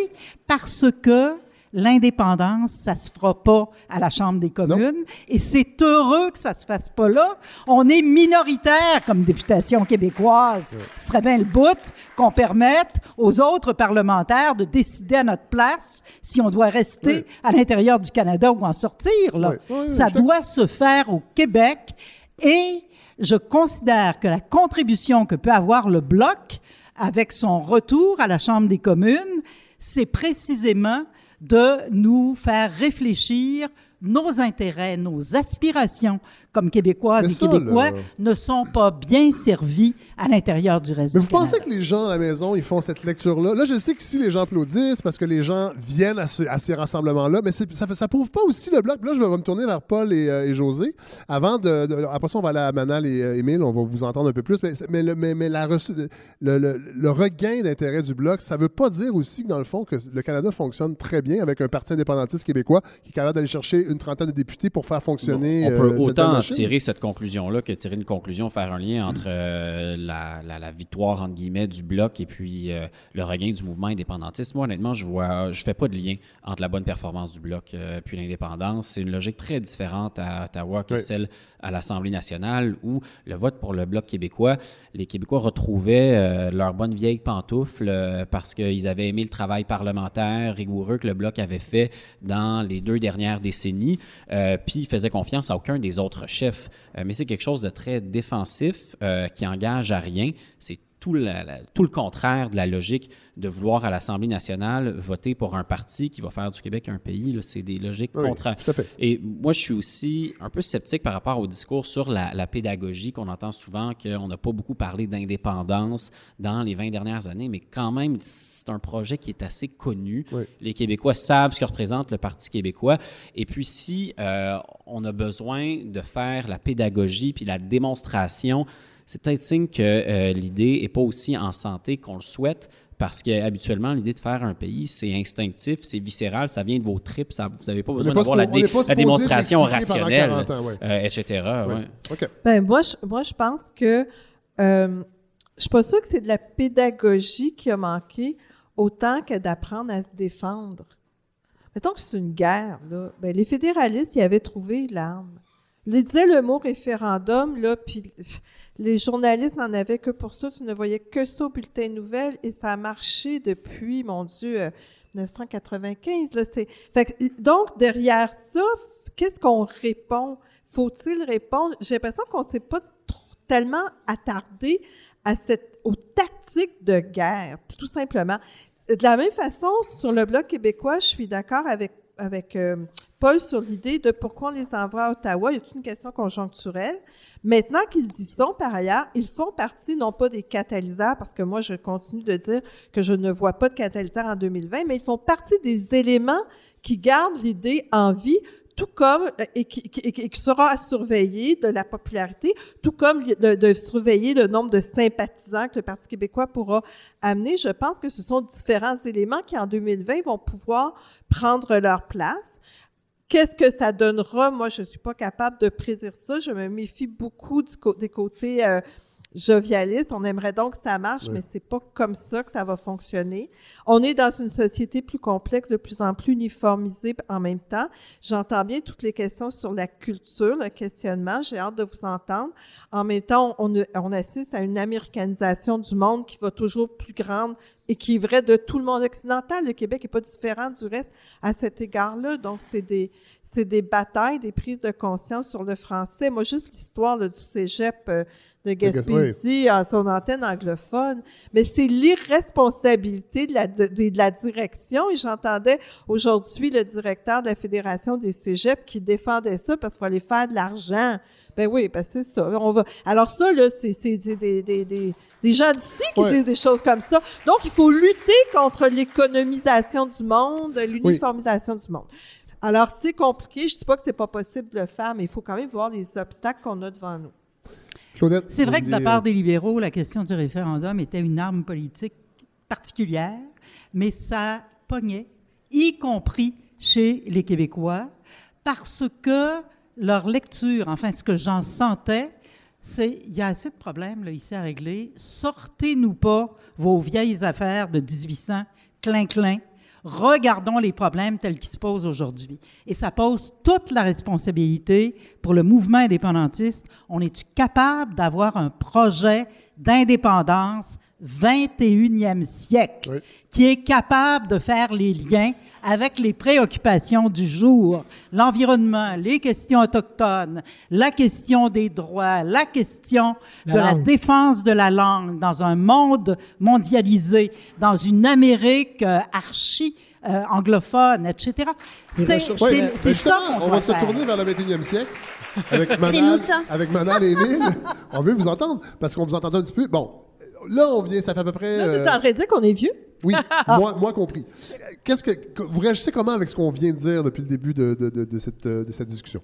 parce que l'indépendance, ça se fera pas à la Chambre des communes. Et c'est heureux que ça se fasse pas là. On est minoritaire comme députation québécoise. Ce serait bien le bout qu'on permette aux autres parlementaires de décider à notre place si on doit rester Oui. à l'intérieur du Canada ou en sortir. Là. Oui. Ça doit se faire au Québec et je considère que la contribution que peut avoir le Bloc avec son retour à la Chambre des communes, c'est précisément de nous faire réfléchir nos intérêts, nos aspirations comme Québécoises Mais et ça, Québécois là- ne sont pas bien servis à l'intérieur du reste Mais du vous pensez que les gens à la maison, ils font cette lecture-là? Là, je sais qu'ici, les gens applaudissent parce que les gens viennent à, ce- à ces rassemblements-là, mais ça ne prouve pas aussi le bloc. Là, je vais me tourner vers Paul et, euh, et José. Avant de, de- Après ça, on va aller à Manal et euh, Émile, on va vous entendre un peu plus. Mais, mais, le, mais, mais la reçu- le, le- le regain d'intérêt du bloc, ça ne veut pas dire aussi que, dans le fond, que le Canada fonctionne très bien avec un parti indépendantiste québécois qui est capable d'aller chercher une trentaine de députés pour faire fonctionner on peut euh, autant. Tirer cette conclusion-là que tirer une conclusion, faire un lien entre euh, la, la- la victoire, entre guillemets, du Bloc et puis euh, le regain du mouvement indépendantiste. Moi, honnêtement, je vois, je fais pas de lien entre la bonne performance du Bloc euh, puis l'indépendance. C'est une logique très différente à Ottawa que Oui. celle à l'Assemblée nationale où le vote pour le Bloc québécois, les Québécois retrouvaient euh, leur bonne vieille pantoufle euh, parce qu'ils avaient aimé le travail parlementaire rigoureux que le Bloc avait fait dans les deux dernières décennies, euh, puis ils faisaient confiance à aucun des autres chefs. Euh, mais c'est quelque chose de très défensif euh, qui engage à rien. Tout, la- la- tout le contraire de la logique de vouloir à l'Assemblée nationale voter pour un parti qui va faire du Québec un pays. C'est des logiques Oui, contraires. tout à fait. Et moi, je suis aussi un peu sceptique par rapport au discours sur la, la pédagogie qu'on entend souvent, qu'on n'a pas beaucoup parlé d'indépendance dans les 20 dernières années, mais quand même, c'est un projet qui est assez connu. Oui. Les Québécois savent ce que représente le Parti québécois. Et puis, si euh, on a besoin de faire la pédagogie puis la démonstration, c'est peut-être signe que euh, l'idée n'est pas aussi en santé qu'on le souhaite. Parce qu'habituellement, l'idée de faire un pays, c'est instinctif, c'est viscéral, ça vient de vos tripes, ça, vous n'avez pas besoin d'avoir la, dé- la démonstration rationnelle, 40 ans, ouais. euh, etc. Ouais. Ben moi, je, moi, je pense que euh, je suis pas sûre que c'est de la pédagogie qui a manqué autant que d'apprendre à se défendre. Mettons que c'est une guerre, là. Ben, les fédéralistes y avaient trouvé l'arme. Ils disaient le mot référendum, là, puis les journalistes n'en avaient que pour ça. Tu ne voyais que ça au bulletin de nouvelles et ça a marché depuis, mon Dieu, euh, 1995. Là, c'est... Donc, derrière ça, qu'est-ce qu'on répond? Faut-il répondre? J'ai l'impression qu'on ne s'est pas tellement attardé à cette, aux tactiques de guerre, tout simplement. De la même façon, sur le Bloc québécois, je suis d'accord avec, avec euh, Paul sur l'idée de pourquoi on les envoie à Ottawa. Il y a une question conjoncturelle? Maintenant qu'ils y sont, par ailleurs, ils font partie non pas des catalyseurs, parce que moi, je continue de dire que je ne vois pas de catalyseurs en 2020, mais ils font partie des éléments qui gardent l'idée en vie, tout comme, euh, et qui, sera à surveiller de la popularité, tout comme de surveiller le nombre de sympathisants que le Parti québécois pourra amener. Je pense que ce sont différents éléments qui, en 2020, vont pouvoir prendre leur place. Qu'est-ce que ça donnera? Moi, je ne suis pas capable de prédire ça. Je me méfie beaucoup des côtés euh, jovialistes. On aimerait donc que ça marche, mais c'est pas comme ça que ça va fonctionner. On est dans une société plus complexe, de plus en plus uniformisée en même temps. J'entends bien toutes les questions sur la culture, le questionnement. J'ai hâte de vous entendre. En même temps, on, on assiste à une américanisation du monde qui va toujours plus grande et qui est vrai de tout le monde occidental. Le Québec n'est pas différent du reste à cet égard-là. Donc, c'est des, c'est des batailles, des prises de conscience sur le français. Moi, juste l'histoire du cégep euh, de Gaspésie à son antenne anglophone, mais c'est l'irresponsabilité de la, de, de la direction. Et j'entendais aujourd'hui le directeur de la Fédération des cégeps qui défendait ça parce qu'il fallait faire de l'argent. Ben oui, ben c'est ça. On va. Alors ça, là, c'est c'est des, des, des, des, gens d'ici qui disent des choses comme ça. Donc, il faut lutter contre l'économisation du monde, l'uniformisation du monde. Alors, c'est compliqué. Je dis pas que c'est pas possible de le faire, mais il faut quand même voir les obstacles qu'on a devant nous. Claudette, C'est vrai que de la part des libéraux, la question du référendum était une arme politique particulière, mais ça pognait, y compris chez les Québécois, parce que leur lecture, enfin ce que j'en sentais, c'est il y a assez de problèmes là, ici à régler. Sortez-nous pas vos vieilles affaires de 1800, clin-clin. Regardons les problèmes tels qu'ils se posent aujourd'hui. Et ça pose toute la responsabilité pour le mouvement indépendantiste. On est-tu capable d'avoir un projet d'indépendance 21e siècle Oui. qui est capable de faire les liens avec les préoccupations du jour, l'environnement, les questions autochtones, la question des droits, la question La de la défense de la langue dans un monde mondialisé, dans une Amérique euh, archi euh, anglophone, etc. C'est Ben ça qu'on on va se tourner vers le 21e siècle. Avec Manal, C'est nous, ça. Avec Manal et Émile. on veut vous entendre parce qu'on vous entend un petit peu. Bon, là, on vient, ça fait à peu près. Là, tu euh, es en train de dire qu'on est vieux? Oui, moi, moi compris. Qu'est-ce que vous réagissez comment avec ce qu'on vient de dire depuis le début de, de- de- de cette, euh, de cette discussion?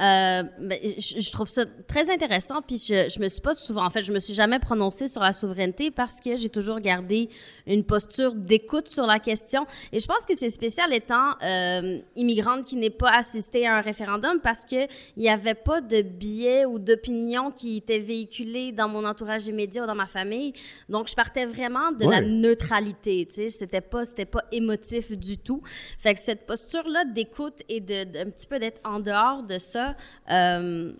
Euh, ben, je, je trouve ça très intéressant, puis je, je me suis pas souvent, en fait, je me suis jamais prononcée sur la souveraineté parce que j'ai toujours gardé une posture d'écoute sur la question. Et je pense que c'est spécial étant euh, immigrante qui n'est pas assistée à un référendum parce que il y avait pas de biais ou d'opinion qui étaient véhiculés dans mon entourage immédiat ou dans ma famille. Donc, je partais vraiment de la neutralité, tu sais, c'était pas, c'était pas émotif du tout. Fait que cette posture-là d'écoute et de, de- un petit peu d'être en dehors de ça, euh,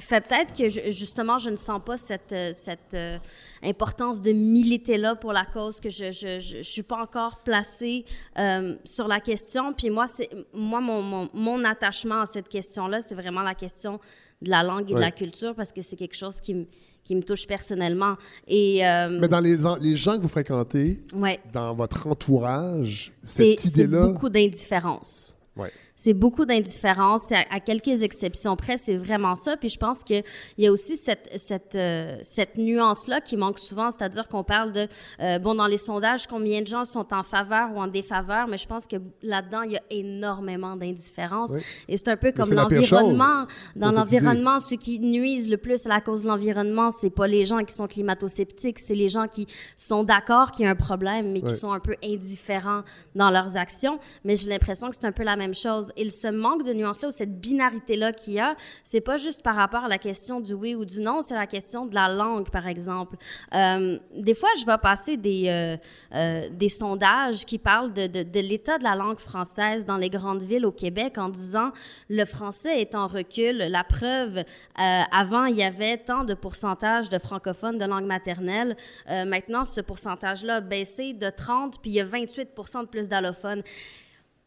fait peut-être que je- justement je ne sens pas cette, euh, cette euh, importance de militer là pour la cause que je je, je, je suis pas encore placée euh, sur la question puis moi c'est moi mon, mon, mon attachement à cette question là c'est vraiment la question de la langue et de la culture parce que c'est quelque chose qui me qui me touche personnellement et euh, Mais dans les, les gens que vous fréquentez, ouais dans votre entourage, c'est cette c'est idée-là. beaucoup d'indifférence Ouais. C'est beaucoup d'indifférence. À, à quelques exceptions près, c'est vraiment ça. Puis je pense qu'il y a aussi cette, cette, euh, cette nuance-là qui manque souvent, c'est-à-dire qu'on parle de, euh, bon, dans les sondages, combien de gens sont en faveur ou en défaveur, mais je pense que là-dedans, il y a énormément d'indifférence. Oui. Et c'est un peu comme l'environnement. Dans l'environnement, ceux qui nuisent le plus à la cause de l'environnement, c'est pas les gens qui sont climato-sceptiques, c'est les gens qui sont d'accord qu'il y a un problème, mais qui sont un peu indifférents dans leurs actions. Mais j'ai l'impression que c'est un peu la même chose. Et ce manque de nuance-là ou cette binarité-là qu'il y a, c'est pas juste par rapport à la question du oui ou du non, c'est la question de la langue, par exemple. Euh, des fois, je vais passer des, euh, euh, des sondages qui parlent de, de, l'état de la langue française dans les grandes villes au Québec en disant le français est en recul. La preuve, avant, il y avait tant de pourcentage de francophones de langue maternelle. Maintenant, ce pourcentage-là a baissé de 30, puis il y a 28 de plus d'allophones.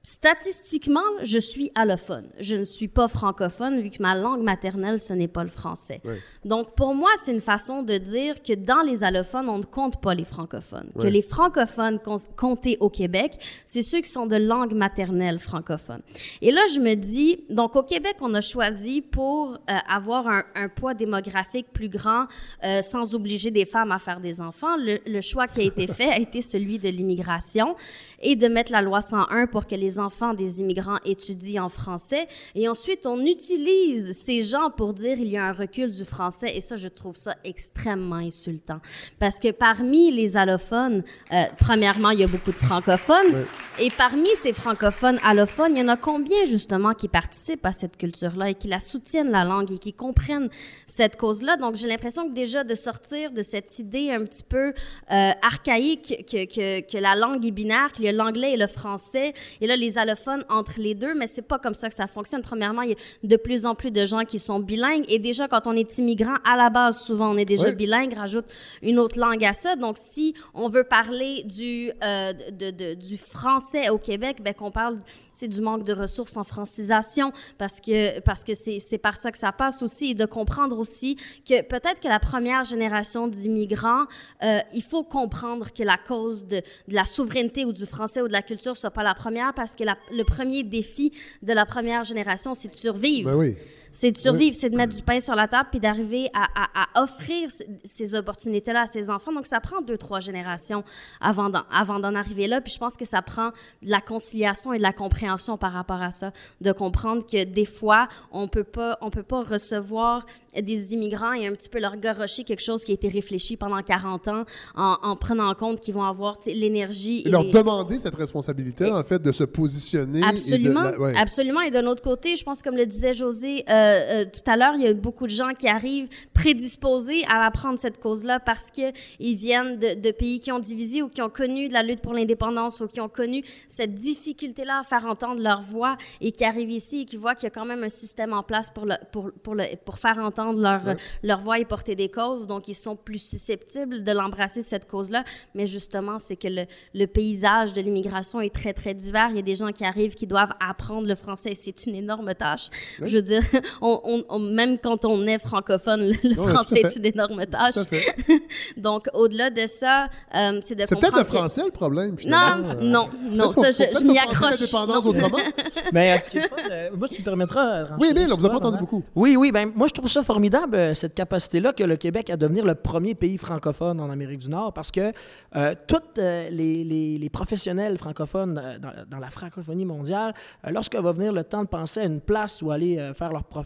Statistiquement, je suis allophone. Je ne suis pas francophone vu que ma langue maternelle, ce n'est pas le français. Donc, pour moi, c'est une façon de dire que dans les allophones, on ne compte pas les francophones. Que les francophones com- comptés au Québec, c'est ceux qui sont de langue maternelle francophone. Et là, je me dis, donc au Québec, on a choisi pour euh, avoir un, un poids démographique plus grand, euh, sans obliger des femmes à faire des enfants. Le, le choix qui a été fait a été celui de l'immigration et de mettre la loi 101 pour que les enfants des immigrants étudient en français. Et ensuite, on utilise ces gens pour dire il y a un recul du français. Et ça, je trouve ça extrêmement insultant. Parce que parmi les allophones, euh, premièrement, il y a beaucoup de francophones. Et parmi ces francophones allophones, il y en a combien justement qui participent à cette culture-là et qui la soutiennent la langue et qui comprennent cette cause-là? Donc j'ai l'impression que déjà de sortir de cette idée un petit peu euh, archaïque que, que, que, la langue est binaire, qu'il y a l'anglais et le français, et là les allophones entre les deux, mais c'est pas comme ça que ça fonctionne. Premièrement, il y a de plus en plus de gens qui sont bilingues et déjà quand on est immigrant, à la base souvent on est déjà bilingue, rajoute une autre langue à ça. Donc si on veut parler du euh, de, de, du français au Québec, ben qu'on parle c'est du manque de ressources en francisation parce que parce que c'est c'est par ça que ça passe aussi et de comprendre aussi que peut-être que la première génération d'immigrants, euh, il faut comprendre que la cause de, de, la souveraineté ou du français ou de la culture soit pas la première parce que la, le premier défi de la première génération, c'est de survivre. Ben. C'est de survivre, c'est de mettre du pain sur la table puis d'arriver à, à, à, offrir ces opportunités-là à ses enfants. Donc, ça prend deux, trois générations avant d'en, avant d'en arriver là. Puis je pense que ça prend de la conciliation et de la compréhension par rapport à ça. De comprendre que des fois, on peut pas, on peut pas recevoir des immigrants et un petit peu leur garrocher quelque chose qui a été réfléchi pendant 40 ans en, en prenant en compte qu'ils vont avoir l'énergie. Et, et, leur les... demander cette responsabilité, et, en fait, de se positionner. Absolument. Et de, ouais. Absolument. Et d'un autre côté, je pense, comme le disait José, euh, euh, tout à l'heure, il y a beaucoup de gens qui arrivent prédisposés à apprendre cette cause-là parce que ils viennent de, de, pays qui ont divisé ou qui ont connu de la lutte pour l'indépendance ou qui ont connu cette difficulté-là à faire entendre leur voix et qui arrivent ici et qui voient qu'il y a quand même un système en place pour le, pour, pour le, pour faire entendre leur, ouais. leur voix et porter des causes. Donc, ils sont plus susceptibles de l'embrasser, cette cause-là. Mais justement, c'est que le, le paysage de l'immigration est très, très divers. Il y a des gens qui arrivent qui doivent apprendre le français. C'est une énorme tâche. Oui. Je veux dire, on, on, on, même quand on est francophone, le, français est une énorme tâche. Tout à fait. Donc, au-delà de ça, euh, c'est de C'est comprendre... peut-être le que- français le problème, Non, finalement. Euh, non, non, ça, je, je m'y accroche. Non. Mais ce qui est fun, euh, moi, tu me permettras. Oui, mais là, vous avez pas entendu beaucoup. Oui, oui, ben moi je trouve ça formidable, euh, cette capacité-là que le Québec à devenir le premier pays francophone en Amérique du Nord, parce que euh, tous euh, les, les- les professionnels francophones euh, dans, dans la francophonie mondiale, euh, lorsque va venir le temps de penser à une place où aller euh, faire leur profession,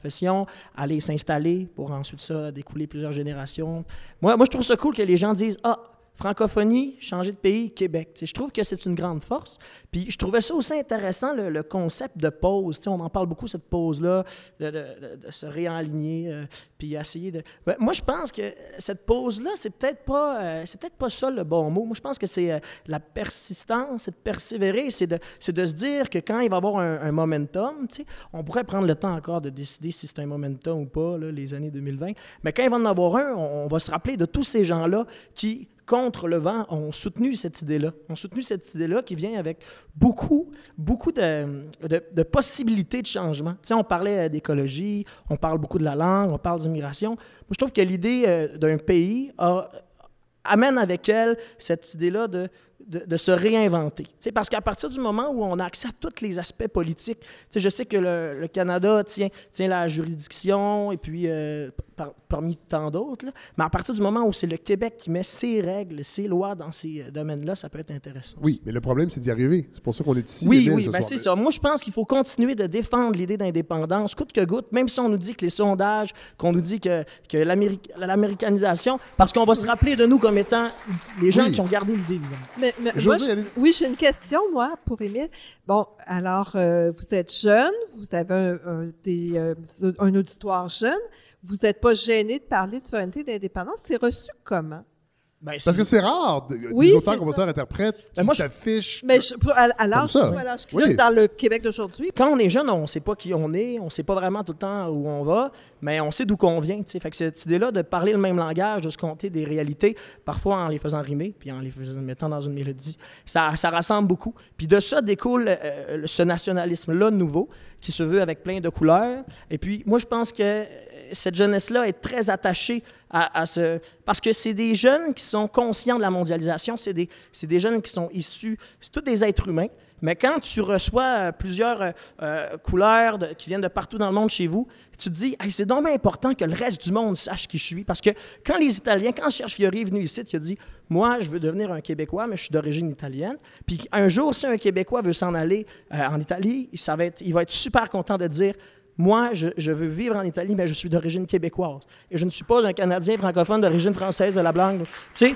aller s'installer pour ensuite ça découler plusieurs générations, moi, moi je trouve ça cool que les gens disent ah francophonie, changer de pays, Québec. Je trouve que c'est une grande force. Puis je trouvais ça aussi intéressant, le, concept de pause. On en parle beaucoup, cette pause-là, de, se réaligner, euh, puis essayer de... Ben, moi, je pense que cette pause-là, c'est peut-être pas, euh, peut-être pas ça le bon mot. Moi, je pense que c'est euh, la persistance, c'est de persévérer, c'est de, de se dire que quand il va y avoir un, momentum, on pourrait prendre le temps encore de décider si c'est un momentum ou pas, les années 2020, mais quand il va en avoir un, on va se rappeler de tous ces gens-là qui contre le vent, ont soutenu cette idée-là. Ont soutenu cette idée-là qui vient avec beaucoup, beaucoup de, possibilités de changement. On parlait euh, d'écologie, on parle beaucoup de la langue, on parle d'immigration. Moi, je trouve que l'idée euh, d'un pays amène avec elle cette idée-là de, de, de se réinventer. Tu sais, parce qu'à partir du moment où on a accès à tous les aspects politiques, tu sais, je sais que le, le Canada tient, tient la juridiction et puis euh, par- parmi tant d'autres, mais à partir du moment où c'est le Québec qui met ses règles, ses lois dans ces euh, domaines-là, ça peut être intéressant. Oui, mais le problème, c'est d'y arriver. C'est pour ça qu'on est ici. Oui, oui, ce ben c'est ça. Moi, je pense qu'il faut continuer de défendre l'idée d'indépendance, coûte que goutte, même si on nous dit que les sondages, qu'on nous dit que, que l'américanisation, parce qu'on va se rappeler de nous comme étant les gens Oui. qui ont gardé l'idée vivante. Mais, mais José, moi, oui, j'ai une question, moi, pour Émile. Bon, alors, euh, vous êtes jeune, vous avez un, un, des, euh, un auditoire jeune, vous n'êtes pas gêné de parler de souveraineté et d'indépendance. C'est reçu comment? Ben, Parce que c'est rare, de- Oui, des auteurs, compositeurs, interprètes qui Ben, moi, je- s'affichent. Mais je, à, à l'âge Oui. a dans le Québec d'aujourd'hui, quand on est jeune, on ne sait pas qui on est, on ne sait pas vraiment tout le temps où on va, mais on sait d'où qu'on vient. tu sais. Fait que cette idée-là de parler le même langage, de se compter des réalités, parfois en les faisant rimer, puis en les faisant, mettant dans une mélodie, ça, ça rassemble beaucoup. Puis de ça découle euh, ce nationalisme-là nouveau, qui se veut avec plein de couleurs. Et puis moi, je pense que cette jeunesse-là est très attachée à, ce... Parce que c'est des jeunes qui sont conscients de la mondialisation, c'est des, des jeunes qui sont issus... C'est tous des êtres humains. Mais quand tu reçois euh, plusieurs euh, euh, couleurs qui viennent de partout dans le monde chez vous, tu te dis, c'est donc important que le reste du monde sache qui je suis. Parce que quand les Italiens, quand Serge Fiori est venu ici, il a dit, moi, je veux devenir un Québécois, mais je suis d'origine italienne. Puis un jour, si un Québécois veut s'en aller en Italie, ça va être, il va être super content de dire, moi, je, je veux vivre en Italie, mais je suis d'origine québécoise. Et je ne suis pas un Canadien francophone d'origine française de la Blanque. Tu sais,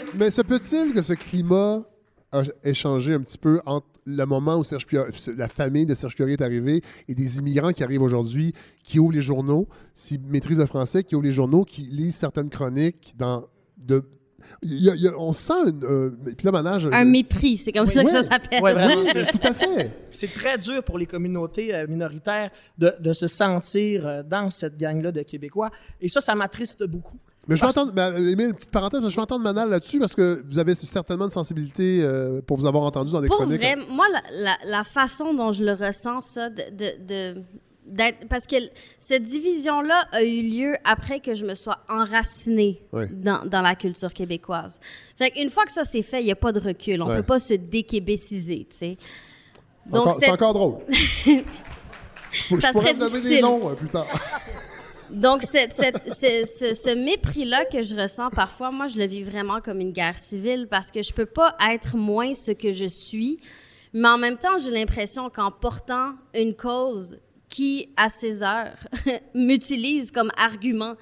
que- Mais se peut-il que ce climat a échangé un petit peu entre le moment où Serge la famille de Serge Fiori est arrivée et des immigrants qui arrivent aujourd'hui, qui ouvrent les journaux, s'ils maîtrisent le français, qui ouvrent les journaux, qui lisent certaines chroniques dans de y a- il y a- on sent une, euh, puis là, maintenant, je- Un mépris, c'est comme ça que Ouais. ça s'appelle. Ouais, vraiment. tout à fait. C'est très dur pour les communautés euh, minoritaires de, de se sentir euh, dans cette gang-là de Québécois. Et ça, ça m'attriste beaucoup. Mais je vais entendre, mais, euh, une petite parenthèse, je vais entendre Manal là-dessus parce que vous avez certainement une sensibilité euh, pour vous avoir entendu dans des Pour chroniques. vrai, moi, la, la- la façon dont je le ressens, ça, de. de- de- d'être- parce que cette division-là a eu lieu après que je me sois enracinée dans, dans la culture québécoise. Fait qu'une fois que ça c'est fait, il n'y a pas de recul. On Ouais. peut pas se déquébéciser, tu sais. C'est encore- C'est cette- encore drôle. je Ça pourrais serait donner des difficile. noms euh, plus tard. Donc, cette- cette- ce, ce- ce mépris-là que je ressens parfois, moi, je le vis vraiment comme une guerre civile parce que je peux pas être moins ce que je suis, mais en même temps, j'ai l'impression qu'en portant une cause qui, à ses heures, m'utilise comme argument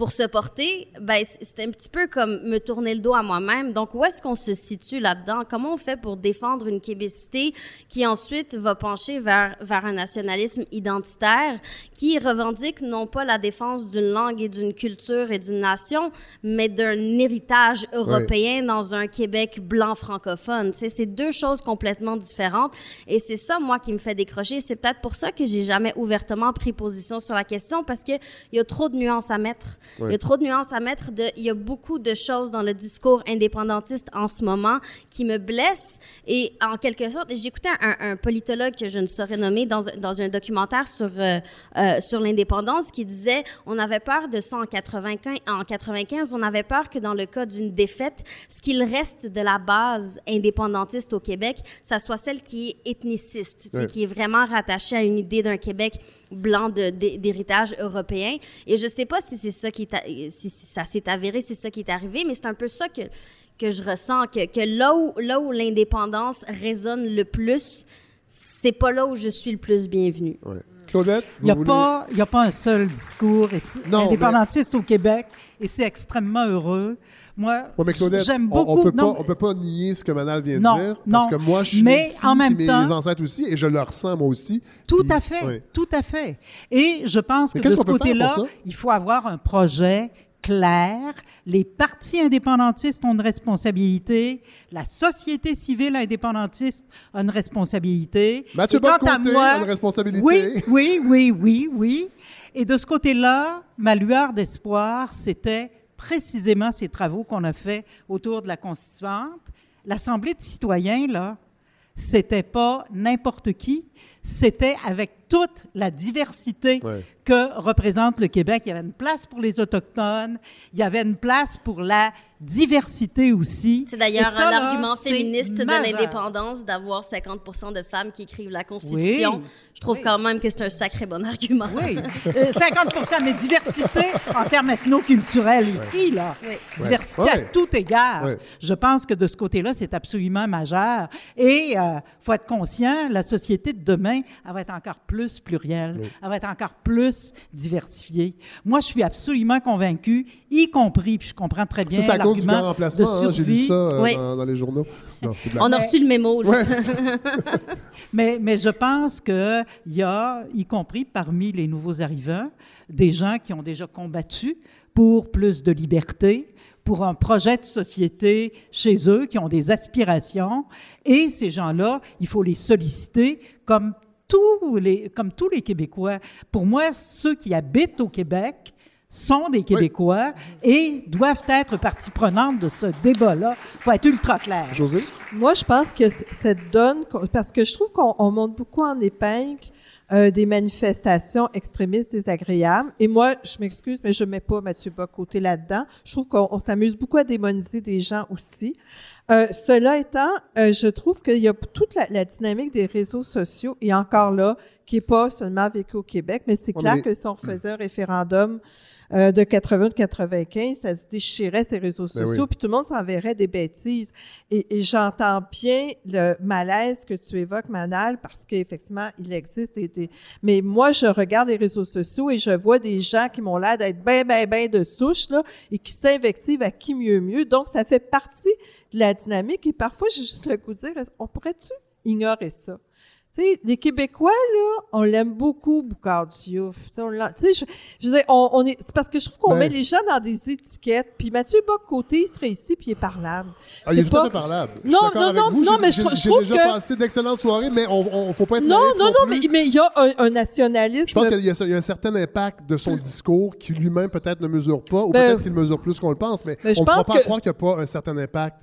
pour se porter, ben, c'est un petit peu comme me tourner le dos à moi-même. Donc, où est-ce qu'on se situe là-dedans? Comment on fait pour défendre une québécité qui ensuite va pencher vers, vers un nationalisme identitaire qui revendique non pas la défense d'une langue et d'une culture et d'une nation, mais d'un héritage européen dans un Québec blanc francophone? C'est deux choses complètement différentes. Et c'est ça, moi, qui me fait décrocher. C'est peut-être pour ça que j'ai jamais ouvertement pris position sur la question parce qu'il y a trop de nuances à mettre. Il y a trop de nuances à mettre. De, il y a beaucoup de choses dans le discours indépendantiste en ce moment qui me blessent. Et en quelque sorte, j'écoutais un, un politologue que je ne saurais nommer dans, un- dans un documentaire sur, euh, euh, sur l'indépendance qui disait on avait peur de ça en 95, en 95. On avait peur que dans le cas d'une défaite, ce qu'il reste de la base indépendantiste au Québec, ça soit celle qui est ethniciste, Ouais. qui est vraiment rattachée à une idée d'un Québec blanc d'héritage européen. Et je sais pas si c'est ça qui est a- si si ça s'est avéré, c'est ça qui est arrivé, mais c'est un peu ça que que je ressens que, que là où là où l'indépendance résonne le plus, c'est pas là où je suis le plus bienvenue. Ouais. Claudette, Il n'y a, voulez- pas- il y a pas un seul discours et c'est- Non, indépendantiste au Québec et c'est extrêmement heureux. Moi, Ouais, mais Claudette, j'aime on- beaucoup. On, peut non, pas, on peut pas nier ce que Manal vient Non, de dire. non. Parce que moi, je suis Mais ici, en même puis temps- mes ancêtres aussi, et je le ressens moi aussi. Tout Puis- à fait, tout à fait. Et je pense Mais que de ce peut côté-là, il faut avoir un projet clair. Les partis indépendantistes ont une responsabilité. La société civile indépendantiste a une responsabilité. Mathieu Et quant à Bocoté moi- a une responsabilité. Oui, oui, oui, oui, oui. Et de ce côté-là, ma lueur d'espoir, c'était précisément ces travaux qu'on a faits autour de la Constituante. L'Assemblée de citoyens, là, c'était pas n'importe qui, c'était avec toute la diversité Ouais. que représente le Québec. Il y avait une place pour les Autochtones, il y avait une place pour la diversité aussi. C'est d'ailleurs un argument féministe de l'indépendance d'avoir 50% de femmes qui écrivent la Constitution. Oui. Je trouve Oui. quand même que c'est un sacré bon argument. Oui, Euh, 50% mais diversité en termes ethno-culturels ici, là. Oui. Diversité à tout égard. Je pense que de ce côté-là, c'est absolument majeur. Et il faut être conscient, la société de demain, elle va être encore plus plurielle, elle va être encore plus diversifiée. Moi, je suis absolument convaincu, y compris, puis je comprends très bien Ça, c'est à cause du grand l'argument de remplacement. hein, J'ai lu ça euh, Oui. dans, dans les journaux. Non. On a reçu le mémo. Ouais, ça. Mais, mais je pense qu'il y a, y compris parmi les nouveaux arrivants, des gens qui ont déjà combattu pour plus de liberté, pour un projet de société chez eux, qui ont des aspirations. Et ces gens-là, il faut les solliciter comme tous les, comme tous les Québécois. Pour moi, ceux qui habitent au Québec sont des Québécois et doivent être partie prenante de ce débat-là. Il faut être ultra clair. José? Moi, je pense que cette donne, parce que je trouve qu'on on monte beaucoup en épingle euh, des manifestations extrémistes désagréables. Et moi, je m'excuse, mais je mets pas Mathieu Bocoté là-dedans. Je trouve qu'on on s'amuse beaucoup à démoniser des gens aussi. Euh, cela étant, euh, je trouve qu'il y a toute la, la dynamique des réseaux sociaux, et encore là, qui est pas seulement vécu au Québec, mais c'est clair que si on faisait un référendum euh, de 80 de 95, ça se déchirait ces réseaux Ben sociaux, oui. puis tout le monde s'enverrait des bêtises. Et, et j'entends bien le malaise que tu évoques, Manal, parce qu'effectivement, il existe. et des- Mais moi, je regarde les réseaux sociaux et je vois des gens qui m'ont l'air d'être bien, bien, bien de souche, là, et qui s'invectivent à qui mieux mieux. Donc, ça fait partie de la dynamique. Et parfois, j'ai juste le goût de dire, on pourrait-tu ignorer ça? Tu sais, les Québécois, là, on l'aime beaucoup, Boucard Diouf. Tu sais, on l'a- tu sais, je, je veux dire, on, on est, c'est parce que je trouve qu'on Ben- met les gens dans des étiquettes. Puis Mathieu Bock-Côté, il serait ici, puis il est parlable. Ah, il est tout à pas- fait parlable. Je Non, non, non, vous. non, mais je j'ai- trou- je J'ai trouve déjà que- passé d'excellentes soirées, mais on, on faut pas être Non, non, non, plus. mais il y a un, un nationalisme. Je pense qu'il y, a- il y a un certain impact de son discours qui lui-même peut-être ne mesure pas, ou Ben, peut-être qu'il mesure plus qu'on le pense, mais, mais je on ne pense pas que- croire qu'il n'y a pas un certain impact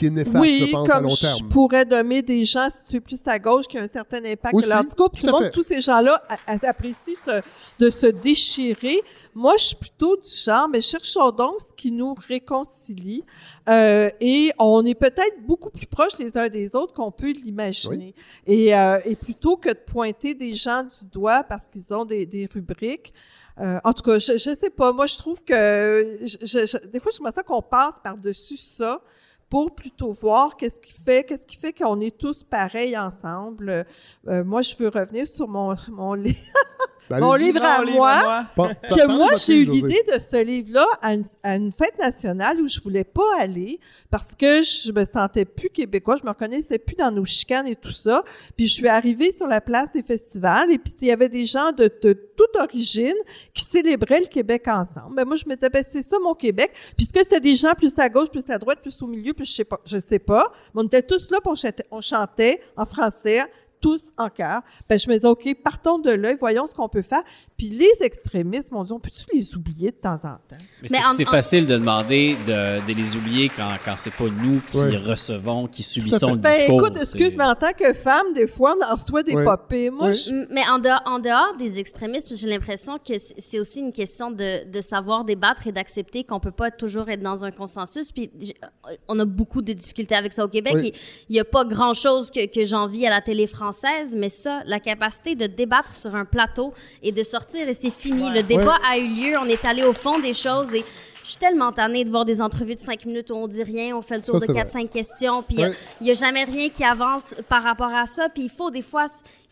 qui est néfaste, oui, je pense, à comme long je pourrais nommer des gens situés plus à gauche qui ont un certain impact Aussi, de leur discours. Puis tout tout le à monde, tous ces gens-là apprécient ce- de se déchirer. Moi, je suis plutôt du genre, mais cherchons donc ce qui nous réconcilie. Euh, et on est peut-être beaucoup plus proches les uns des autres qu'on peut l'imaginer. Et, euh, et plutôt que de pointer des gens du doigt parce qu'ils ont des, des rubriques, euh, en tout cas, je, je sais pas. Moi, je trouve que je, je- je- des fois, je me sens qu'on passe par-dessus ça pour plutôt voir qu'est-ce qui fait, qu'est-ce qui fait qu'on est tous pareils ensemble. Euh, moi, je veux revenir sur mon, mon, Ben, mon livre à moi. Que moi, j'ai eu l'idée de ce livre-là à une, à une fête nationale où je voulais pas aller parce que je me sentais plus québécois, je me reconnaissais plus dans nos chicanes et tout ça. Puis je suis arrivée sur la place des festivals et puis il y avait des gens de, de toute origine qui célébraient le Québec ensemble. Ben moi, je me disais, ben c'est ça mon Québec. Puisque c'était des gens plus à gauche, plus à droite, plus au milieu, plus je sais pas, je sais pas. Mais on était tous là, chantait, on chantait en français tous en chœur. Ben, je me disais, OK, partons de là, et voyons ce qu'on peut faire. Puis les extrémistes, mon Dieu, on peut-tu les oublier de temps en temps? Mais Mais c'est en- facile de demander de, de les oublier quand, quand c'est pas nous qui recevons, qui subissons le Ben, discours. écoute, excuse, mais en tant que femme, des fois, on en reçoit des Ouais. popées. Moi, Ouais. je- M- Mais en dehors, en dehors des extrémismes, j'ai l'impression que c'est aussi une question de, de savoir débattre et d'accepter qu'on peut pas toujours être dans un consensus. Puis on a beaucoup de difficultés avec ça au Québec. Oui. Il y a pas grand chose que, que j'envie à la télé française, mais ça, la capacité de débattre sur un plateau et de sortir et c'est fini. Le débat a eu lieu, on est allé au fond des choses et je suis tellement tannée de voir des entrevues de cinq minutes où on dit rien, on fait le tour Ça, de c'est 4-5 questions, puis il Ouais. n'y a, jamais rien qui avance par rapport à ça. Puis il faut des fois,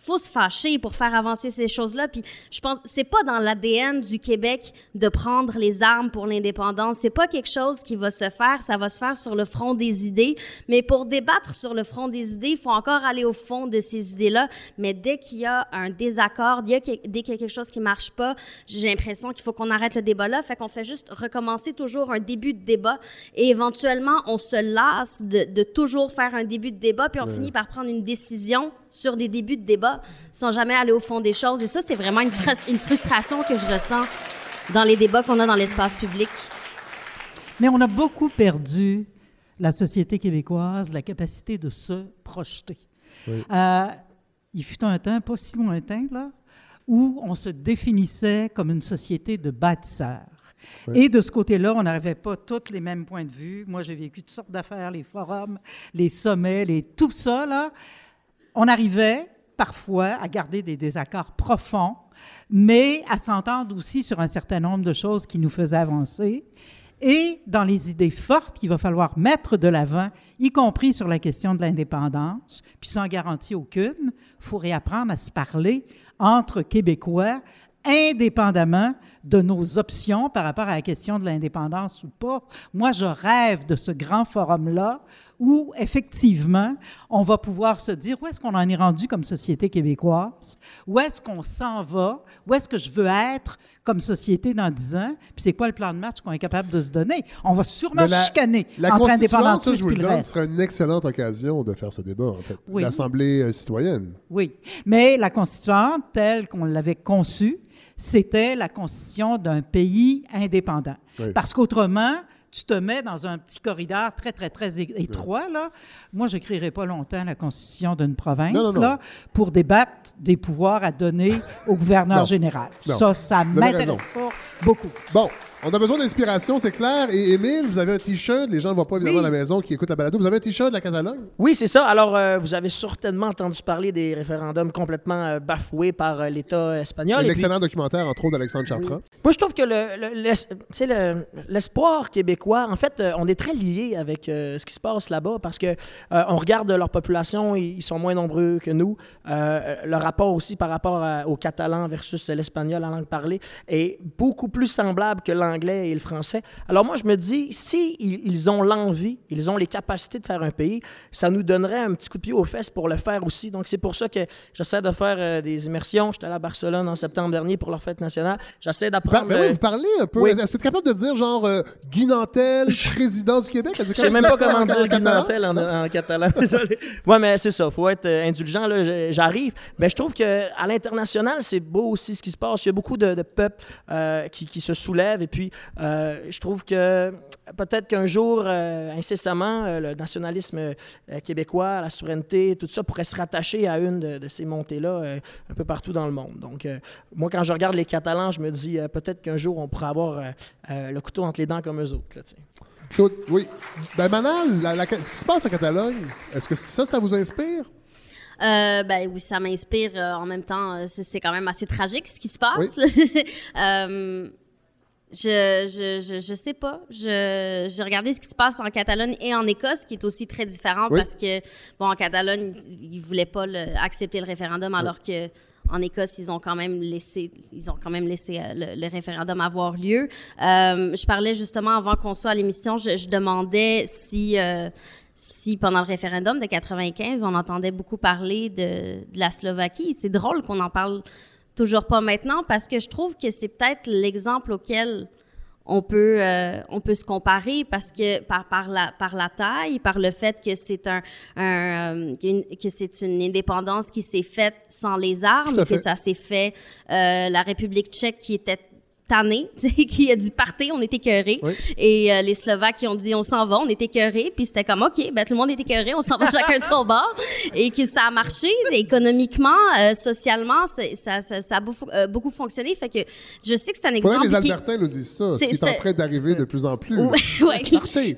faut se fâcher pour faire avancer ces choses-là. Puis je pense, c'est pas dans l'ADN du Québec de prendre les armes pour l'indépendance. C'est pas quelque chose qui va se faire. Ça va se faire sur le front des idées. Mais pour débattre sur le front des idées, il faut encore aller au fond de ces idées-là. Mais dès qu'il y a un désaccord, dès qu'il y a- quelque chose qui marche pas, j'ai l'impression qu'il faut qu'on arrête le débat là. Fait qu'on fait juste recommencer toujours un début de débat. Et éventuellement, on se lasse de, de toujours faire un début de débat, puis on finit par prendre une décision sur des débuts de débat sans jamais aller au fond des choses. Et ça, c'est vraiment une, frus- une frustration que je ressens dans les débats qu'on a dans l'espace public. Mais on a beaucoup perdu, la société québécoise, la capacité de se projeter. Euh, il fut un temps, pas si lointain, là, où on se définissait comme une société de bâtisseurs. Et de ce côté-là, on n'arrivait pas tous les mêmes points de vue. Moi, j'ai vécu toutes sortes d'affaires, les forums, les sommets, les, tout ça, là. On arrivait parfois à garder des désaccords profonds, mais à s'entendre aussi sur un certain nombre de choses qui nous faisaient avancer. Et dans les idées fortes qu'il va falloir mettre de l'avant, y compris sur la question de l'indépendance, puis sans garantie aucune, il faut réapprendre à se parler entre Québécois, indépendamment de nos options par rapport à la question de l'indépendance ou pas. Moi, je rêve de ce grand forum-là où, effectivement, on va pouvoir se dire où est-ce qu'on en est rendu comme société québécoise, où est-ce qu'on s'en va, où est-ce que je veux être comme société dans 10 ans, puis c'est quoi le plan de match qu'on est capable de se donner? On va sûrement la- chicaner La entre vous et le reste. serait une excellente occasion de faire ce débat, en fait. Oui. L'Assemblée euh, citoyenne. Oui, mais la constituante, telle qu'on l'avait conçue, c'était la constitution d'un pays indépendant. Oui. Parce qu'autrement, tu te mets dans un petit corridor très, très, très étroit. Là. Moi, je n'écrirai pas longtemps la constitution d'une province Non, non, non. Là, pour débattre des pouvoirs à donner au gouverneur général. Ça, ça avez m'intéresse pas beaucoup. Bon, on a besoin d'inspiration, c'est clair. Et Émile, vous avez un T-shirt. Les gens ne le voient pas évidemment Oui. à la maison qui écoutent la balado. Vous avez un T-shirt de la Catalogne? Oui, c'est ça. Alors, euh, vous avez certainement entendu parler des référendums complètement euh, bafoués par euh, l'État espagnol. Un puis- excellent documentaire, entre autres, d'Alexandre Chartrand. Moi, je trouve que le- le- le- l'espoir québécois, en fait, on est très lié avec ce qui se passe là-bas parce que on regarde leur population, ils sont moins nombreux que nous. Le rapport aussi par rapport à- au catalan versus l'espagnol en langue parlée est beaucoup plus semblable que l'anglais et le français. Alors moi, je me dis, si ils, ont l'envie, ils ont les capacités de faire un pays, ça nous donnerait un petit coup de pied aux fesses pour le faire aussi. Donc c'est pour ça que j'essaie de faire euh, des immersions. J'étais allé à Barcelone en septembre dernier pour leur fête nationale. J'essaie d'apprendre... Ben, oui, vous parlez un peu. Est-ce que tu es capable de dire genre euh, Guy Nantel, président du Québec? Je sais même pas comment dire Guy Nantel en, catalan, désolé. Ouais, mais c'est ça, faut être euh, indulgent. Là, j'arrive. Mais je trouve qu'à l'international, c'est beau aussi ce qui se passe. Il y a beaucoup de, peuples qui, qui, se soulèvent. Et puis, je trouve que peut-être qu'un jour, incessamment, le nationalisme québécois, la souveraineté, tout ça pourrait se rattacher à une de, ces montées-là un peu partout dans le monde. Donc, moi, quand je regarde les Catalans, je me dis peut-être qu'un jour, on pourra avoir le couteau entre les dents comme eux autres. Là, Claude, oui. Ben, Manal, ce qui se passe en Catalogne, est-ce que ça, ça vous inspire? Euh, ben oui, ça m'inspire. Euh, en même temps, euh, c'est quand même assez tragique ce qui se passe. je, je, je, sais pas. Je, j'ai regardé ce qui se passe en Catalogne et en Écosse, qui est aussi très différent parce que, bon, en Catalogne, ils voulaient pas accepter le référendum alors que en Écosse, ils ont quand même laissé, ils ont quand même laissé le, référendum avoir lieu. Euh, je parlais justement avant qu'on soit à l'émission, je, demandais si euh, si pendant le référendum de 95, on entendait beaucoup parler de, de la Slovaquie. C'est drôle qu'on en parle toujours pas maintenant parce que je trouve que c'est peut-être l'exemple auquel on peut, euh, on peut se comparer parce que par, par, la, par la taille, par le fait que c'est un, un euh, que c'est une indépendance qui s'est faite sans les armes, que ça s'est fait euh, la République tchèque qui était tanné, qui a dit partez, on était écœurés. Et euh, les Slovaques qui ont dit on s'en va, on était écœurés. Puis c'était comme OK, ben, tout le monde était écœuré, on s'en va chacun de son bord. Et que ça a marché économiquement, euh, socialement, ça, ça, ça, a beaucoup, euh, beaucoup, fonctionné. Fait que je sais que c'est un exemple. les Albertains nous disent ça, ce qui est en train d'arriver de plus en plus. Ouais, ouais.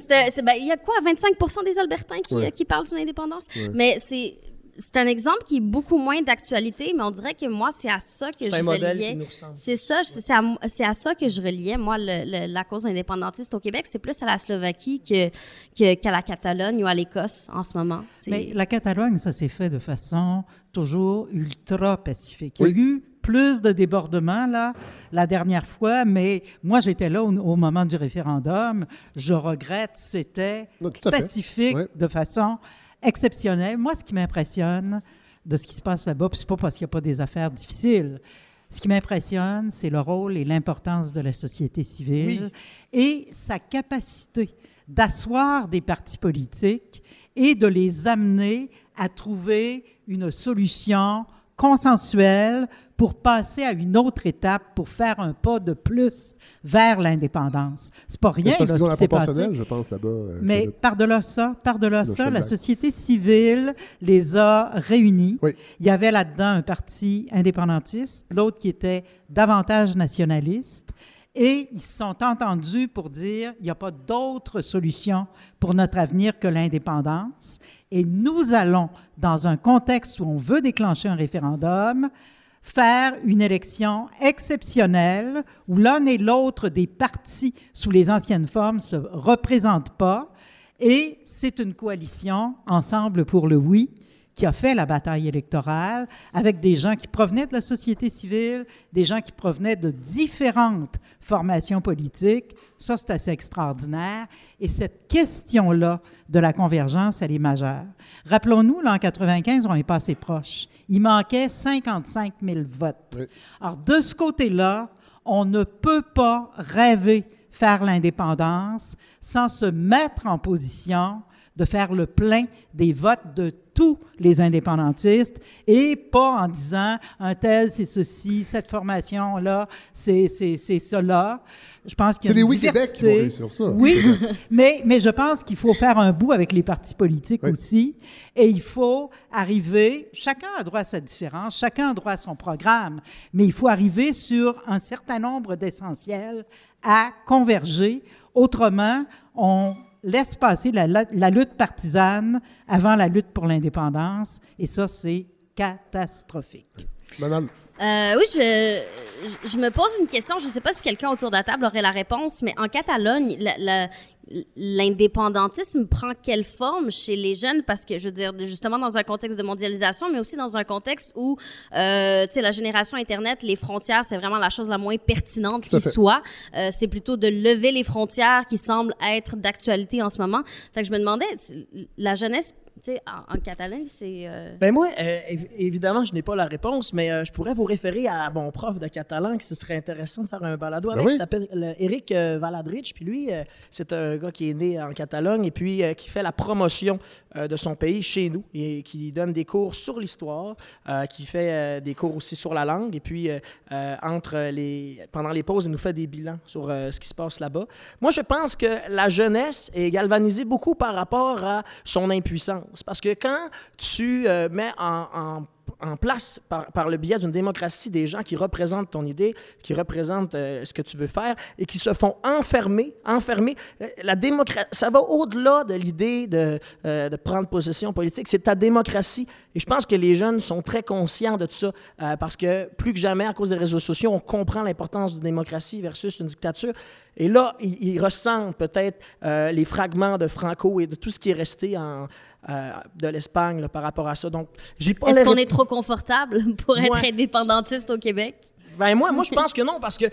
Ben, il y a quoi, 25 des Albertains qui, qui parlent d'une indépendance? Mais c'est c'est un exemple qui est beaucoup moins d'actualité, mais on dirait que moi, c'est à ça que je reliais. C'est ça, c'est à, à, ça que je reliais, moi, la cause indépendantiste au Québec. C'est plus à la Slovaquie qu'à que, la Catalogne ou à l'Écosse en ce moment. Mais la Catalogne, ça s'est fait de façon toujours ultra pacifique. Il y a eu plus de débordements là la dernière fois, mais moi j'étais là au, moment du référendum. Je regrette, c'était pacifique de façon exceptionnel. Moi, ce qui m'impressionne de ce qui se passe là-bas, c'est pas parce qu'il n'y a pas des affaires difficiles. Ce qui m'impressionne, c'est le rôle et l'importance de la société civile et sa capacité d'asseoir des partis politiques et de les amener à trouver une solution consensuelle pour passer à une autre étape, pour faire un pas de plus vers l'indépendance. C'est pas rien, parce là, ce qui s'est passé. je pense, là-bas. Euh, Mais par-delà ça, par-delà ça, la société civile les a réunis. Il y avait là-dedans un parti indépendantiste, l'autre qui était davantage nationaliste. Et ils se sont entendus pour dire il n'y a pas d'autre solution pour notre avenir que l'indépendance. Et nous allons, dans un contexte où on veut déclencher un référendum, faire une élection exceptionnelle où l'un et l'autre des partis sous les anciennes formes ne se représentent pas. Et c'est une coalition, Ensemble pour le oui, qui a fait la bataille électorale avec des gens qui provenaient de la société civile, des gens qui provenaient de différentes formations politiques. Ça, c'est assez extraordinaire. Et cette question-là de la convergence, elle est majeure. Rappelons-nous, là, en 95, on est passé proche. Il manquait 55 000 votes. Alors, de ce côté-là, on ne peut pas rêver faire l'indépendance sans se mettre en position de faire le plein des votes de tous les indépendantistes et pas en disant un tel c'est ceci, cette formation-là, c'est cela. Je pense qu'il C'est les Oui Québec qui vont réussir ça. Oui, mais, mais je pense qu'il faut faire un bout avec les partis politiques aussi et il faut arriver, chacun a droit à sa différence, chacun a droit à son programme, mais il faut arriver sur un certain nombre d'essentiels à converger. Autrement, on laisse passer la, lutte partisane avant la lutte pour l'indépendance, et ça, c'est catastrophique. Euh, oui, je, je- me pose une question. Je ne sais pas si quelqu'un autour de la table aurait la réponse, mais en Catalogne, la- la- l'indépendantisme prend quelle forme chez les jeunes? Parce que, je veux dire, justement dans un contexte de mondialisation, mais aussi dans un contexte où, euh, tu sais, la génération Internet, les frontières, c'est vraiment la chose la moins pertinente qui soit. Euh, c'est plutôt de lever les frontières qui semble être d'actualité en ce moment. Fait que je me demandais, la jeunesse, tu sais, en, en Catalogne, c'est... euh, Ben moi, euh, év- évidemment, je n'ai pas la réponse, mais euh, je pourrais vous référer à mon prof de catalan qui ce serait intéressant de faire un balado Ben avec. oui. Il s'appelle Eric euh, Valadrich. Puis lui, euh, c'est un gars qui est né en Catalogne et puis euh, qui fait la promotion euh, de son pays chez nous et qui donne des cours sur l'histoire, euh, qui fait euh, des cours aussi sur la langue. Et puis, euh, euh, entre les, pendant les pauses, il nous fait des bilans sur euh, ce qui se passe là-bas. Moi, je pense que la jeunesse est galvanisée beaucoup par rapport à son impuissance. Parce que quand tu euh, mets en, place, par, le biais d'une démocratie, des gens qui représentent ton idée, qui représentent euh, ce que tu veux faire et qui se font enfermer, enfermer, euh, la démocratie, ça va au-delà de l'idée de, prendre possession politique. C'est ta démocratie. Et je pense que les jeunes sont très conscients de ça euh, parce que plus que jamais, à cause des réseaux sociaux, on comprend l'importance d'une démocratie versus une dictature. Et là, ils, ressentent peut-être les fragments de Franco et de tout ce qui est resté en, euh, de l'Espagne là, par rapport à ça. Donc, j'ai pas Est-ce qu'on est trop confortable pour être Ouais. indépendantiste au Québec? Ben moi, moi je pense que non, parce que euh,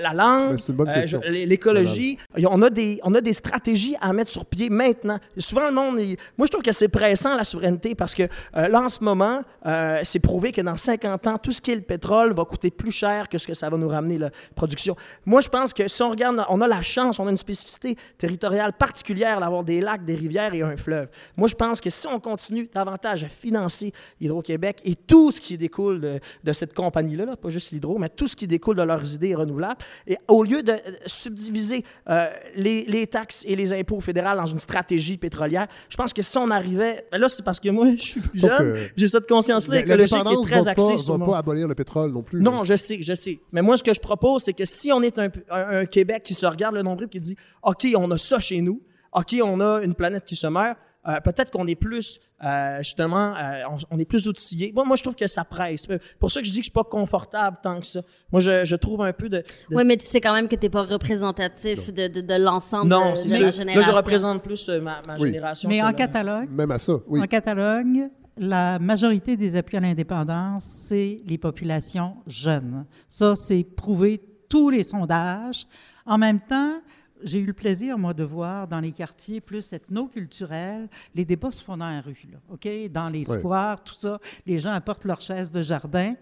la langue, Ben, euh, l'écologie, on a, des, on a des stratégies à mettre sur pied maintenant. Souvent, le monde, il- moi, je trouve que c'est pressant, la souveraineté, parce que euh, là, en ce moment, euh, c'est prouvé que dans 50 ans, tout ce qui est le pétrole va coûter plus cher que ce que ça va nous ramener, la production. Moi, je pense que si on regarde, on a la chance, on a une spécificité territoriale particulière d'avoir des lacs, des rivières et un fleuve. Moi, je pense que si on continue davantage à financer Hydro-Québec et tout ce qui découle de, de cette compagnie-là, là, pas juste l'hydro, mais tout ce qui découle de leurs idées renouvelables, et au lieu de euh, subdiviser euh, les, les taxes et les impôts fédéraux dans une stratégie pétrolière, je pense que si on arrivait... ben là, c'est parce que moi, je suis plus jeune, j'ai cette conscience-là écologique qui est très va axée pas, sur va mon- pas abolir le pétrole non plus. non, là. je sais, je sais. Mais moi, ce que je propose, c'est que si on est un, un- un Québec qui se regarde le nombril et qui dit OK, on a ça chez nous, OK, on a une planète qui se meurt, euh, peut-être qu'on est plus, euh, justement, euh, on, on est plus outillé. Moi, moi, je trouve que ça presse. Pour ça que je dis que je suis pas confortable tant que ça. Moi, je, je trouve un peu de. de- Oui, mais tu sais quand même que tu n'es pas représentatif de, de, de l'ensemble non, de, c'est de ça. la Là, génération. je représente plus ma, ma Oui. génération. Mais en Catalogne, Même à ça, oui. En Catalogne, la majorité des appuis à l'indépendance, c'est les populations jeunes. Ça, c'est prouvé tous les sondages. En même temps, j'ai eu le plaisir, moi, de voir dans les quartiers plus ethno-culturels, les débats se font dans la rue, là, OK? Dans les Ouais. squares, tout ça. Les gens apportent leurs chaises de jardin.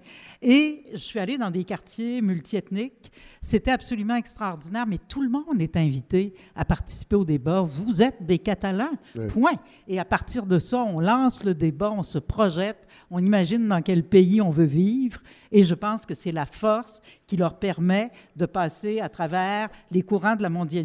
Et je suis allée dans des quartiers multiethniques. C'était absolument extraordinaire, mais tout le monde est invité à participer au débat. Vous êtes des Catalans, point. Et à partir de ça, on lance le débat, on se projette, on imagine dans quel pays on veut vivre. Et je pense que c'est la force qui leur permet de passer à travers les courants de la mondialisation.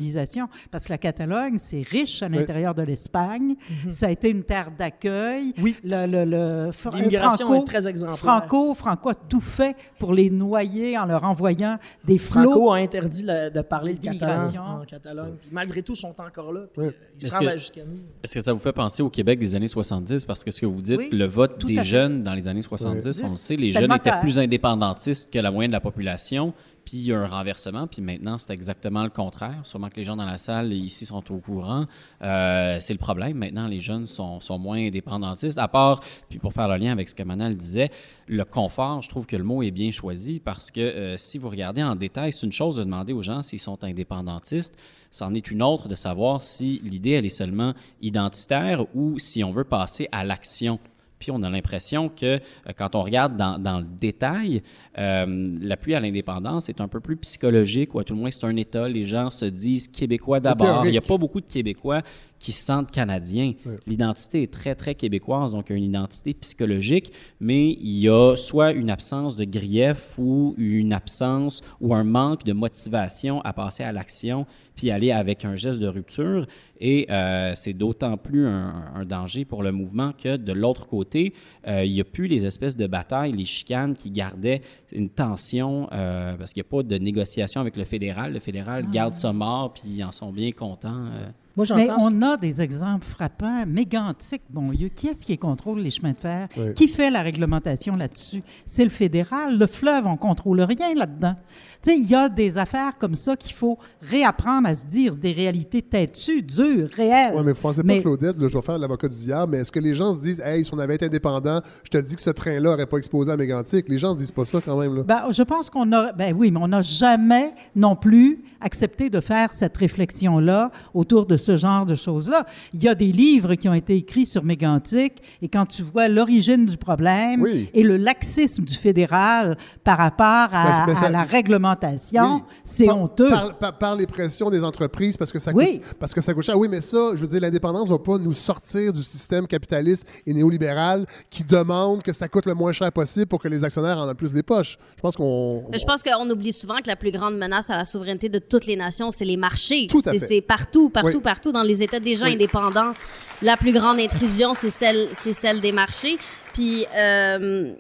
Parce que la Catalogne, c'est riche à l'intérieur de l'Espagne. Ça a été une terre d'accueil. Oui. Le, le, le Fr- L'immigration Franco- est très exemplaire. Franco, Franco a tout fait pour les noyer en leur envoyant des flots. Franco a interdit le- de parler le catalan en Catalogne. Puis malgré tout, ils sont encore là. Puis, euh, ils se rendent jusqu'à nous. Est-ce que ça vous fait penser au Québec des années 70? Parce que ce que vous dites, Oui, le vote tout des jeunes dans les années 70, on le sait, les jeunes étaient clair. plus indépendantistes que la moyenne de la population. Puis il y a un renversement, puis maintenant c'est exactement le contraire. Sûrement que les gens dans la salle ici sont au courant. Euh, c'est le problème. Maintenant, les jeunes sont, moins indépendantistes. À part, puis pour faire le lien avec ce que Manal disait, le confort, je trouve que le mot est bien choisi parce que euh, si vous regardez en détail, c'est une chose de demander aux gens s'ils sont indépendantistes. C'en est une autre de savoir si l'idée, elle est seulement identitaire ou si on veut passer à l'action. Puis on a l'impression que euh, quand on regarde dans, dans le détail, euh, l'appui à l'indépendance est un peu plus psychologique, ou à tout le moins c'est un État. Les gens se disent québécois d'abord. Il n'y a pas beaucoup de Québécois qui se sentent canadiens. L'identité est très, très québécoise, donc il y a une identité psychologique, mais il y a soit une absence de grief ou une absence ou un manque de motivation à passer à l'action puis aller avec un geste de rupture. Et euh, c'est d'autant plus un, un danger pour le mouvement que de l'autre côté, euh, il n'y a plus les espèces de batailles, les chicanes qui gardaient une tension, euh, parce qu'il n'y a pas de négociation avec le fédéral. Le fédéral garde ça mort, puis ils en sont bien contents. Moi, Mais pense on a des exemples frappants. Mégantic, bon Dieu, qui est-ce qui contrôle les chemins de fer? Oui. Qui fait la réglementation là-dessus? C'est le fédéral. Le fleuve, on contrôle rien là-dedans. Tu sais, il y a des affaires comme ça qu'il faut réapprendre à se dire. C'est des réalités têtues, dures, réelles. Oui, mais vous pensez pas, Mais- Claudette, là, je vais faire l'avocat du diable, mais est-ce que les gens se disent, hey, si on avait été indépendant, je te dis que ce train-là n'aurait pas explosé à Mégantic? Les gens se disent pas ça quand même, là. Ben, je pense qu'on a. Ben oui, mais on n'a jamais non plus accepté de faire cette réflexion-là autour de ce genre de choses-là. Il y a des livres qui ont été écrits sur Mégantic, et quand tu vois l'origine du problème Oui. et le laxisme du fédéral par rapport à, Ben, c'est- ça- à la réglementation, Oui. c'est Par- honteux. Par, par- par les pressions des entreprises, parce que ça Oui. coûte, parce que ça coûte cher. Oui, mais ça, je veux dire, l'indépendance ne va pas nous sortir du système capitaliste et néolibéral qui demande que ça coûte le moins cher possible pour que les actionnaires en aient plus des poches. Je pense qu'on... Je pense qu'on oublie souvent que la plus grande menace à la souveraineté de toutes les nations, c'est les marchés. Tout à C'est- fait. C'est partout, partout, Oui. partout dans les États déjà Oui. indépendants. La plus grande intrusion, c'est celle, c'est celle des marchés. Puis, euh,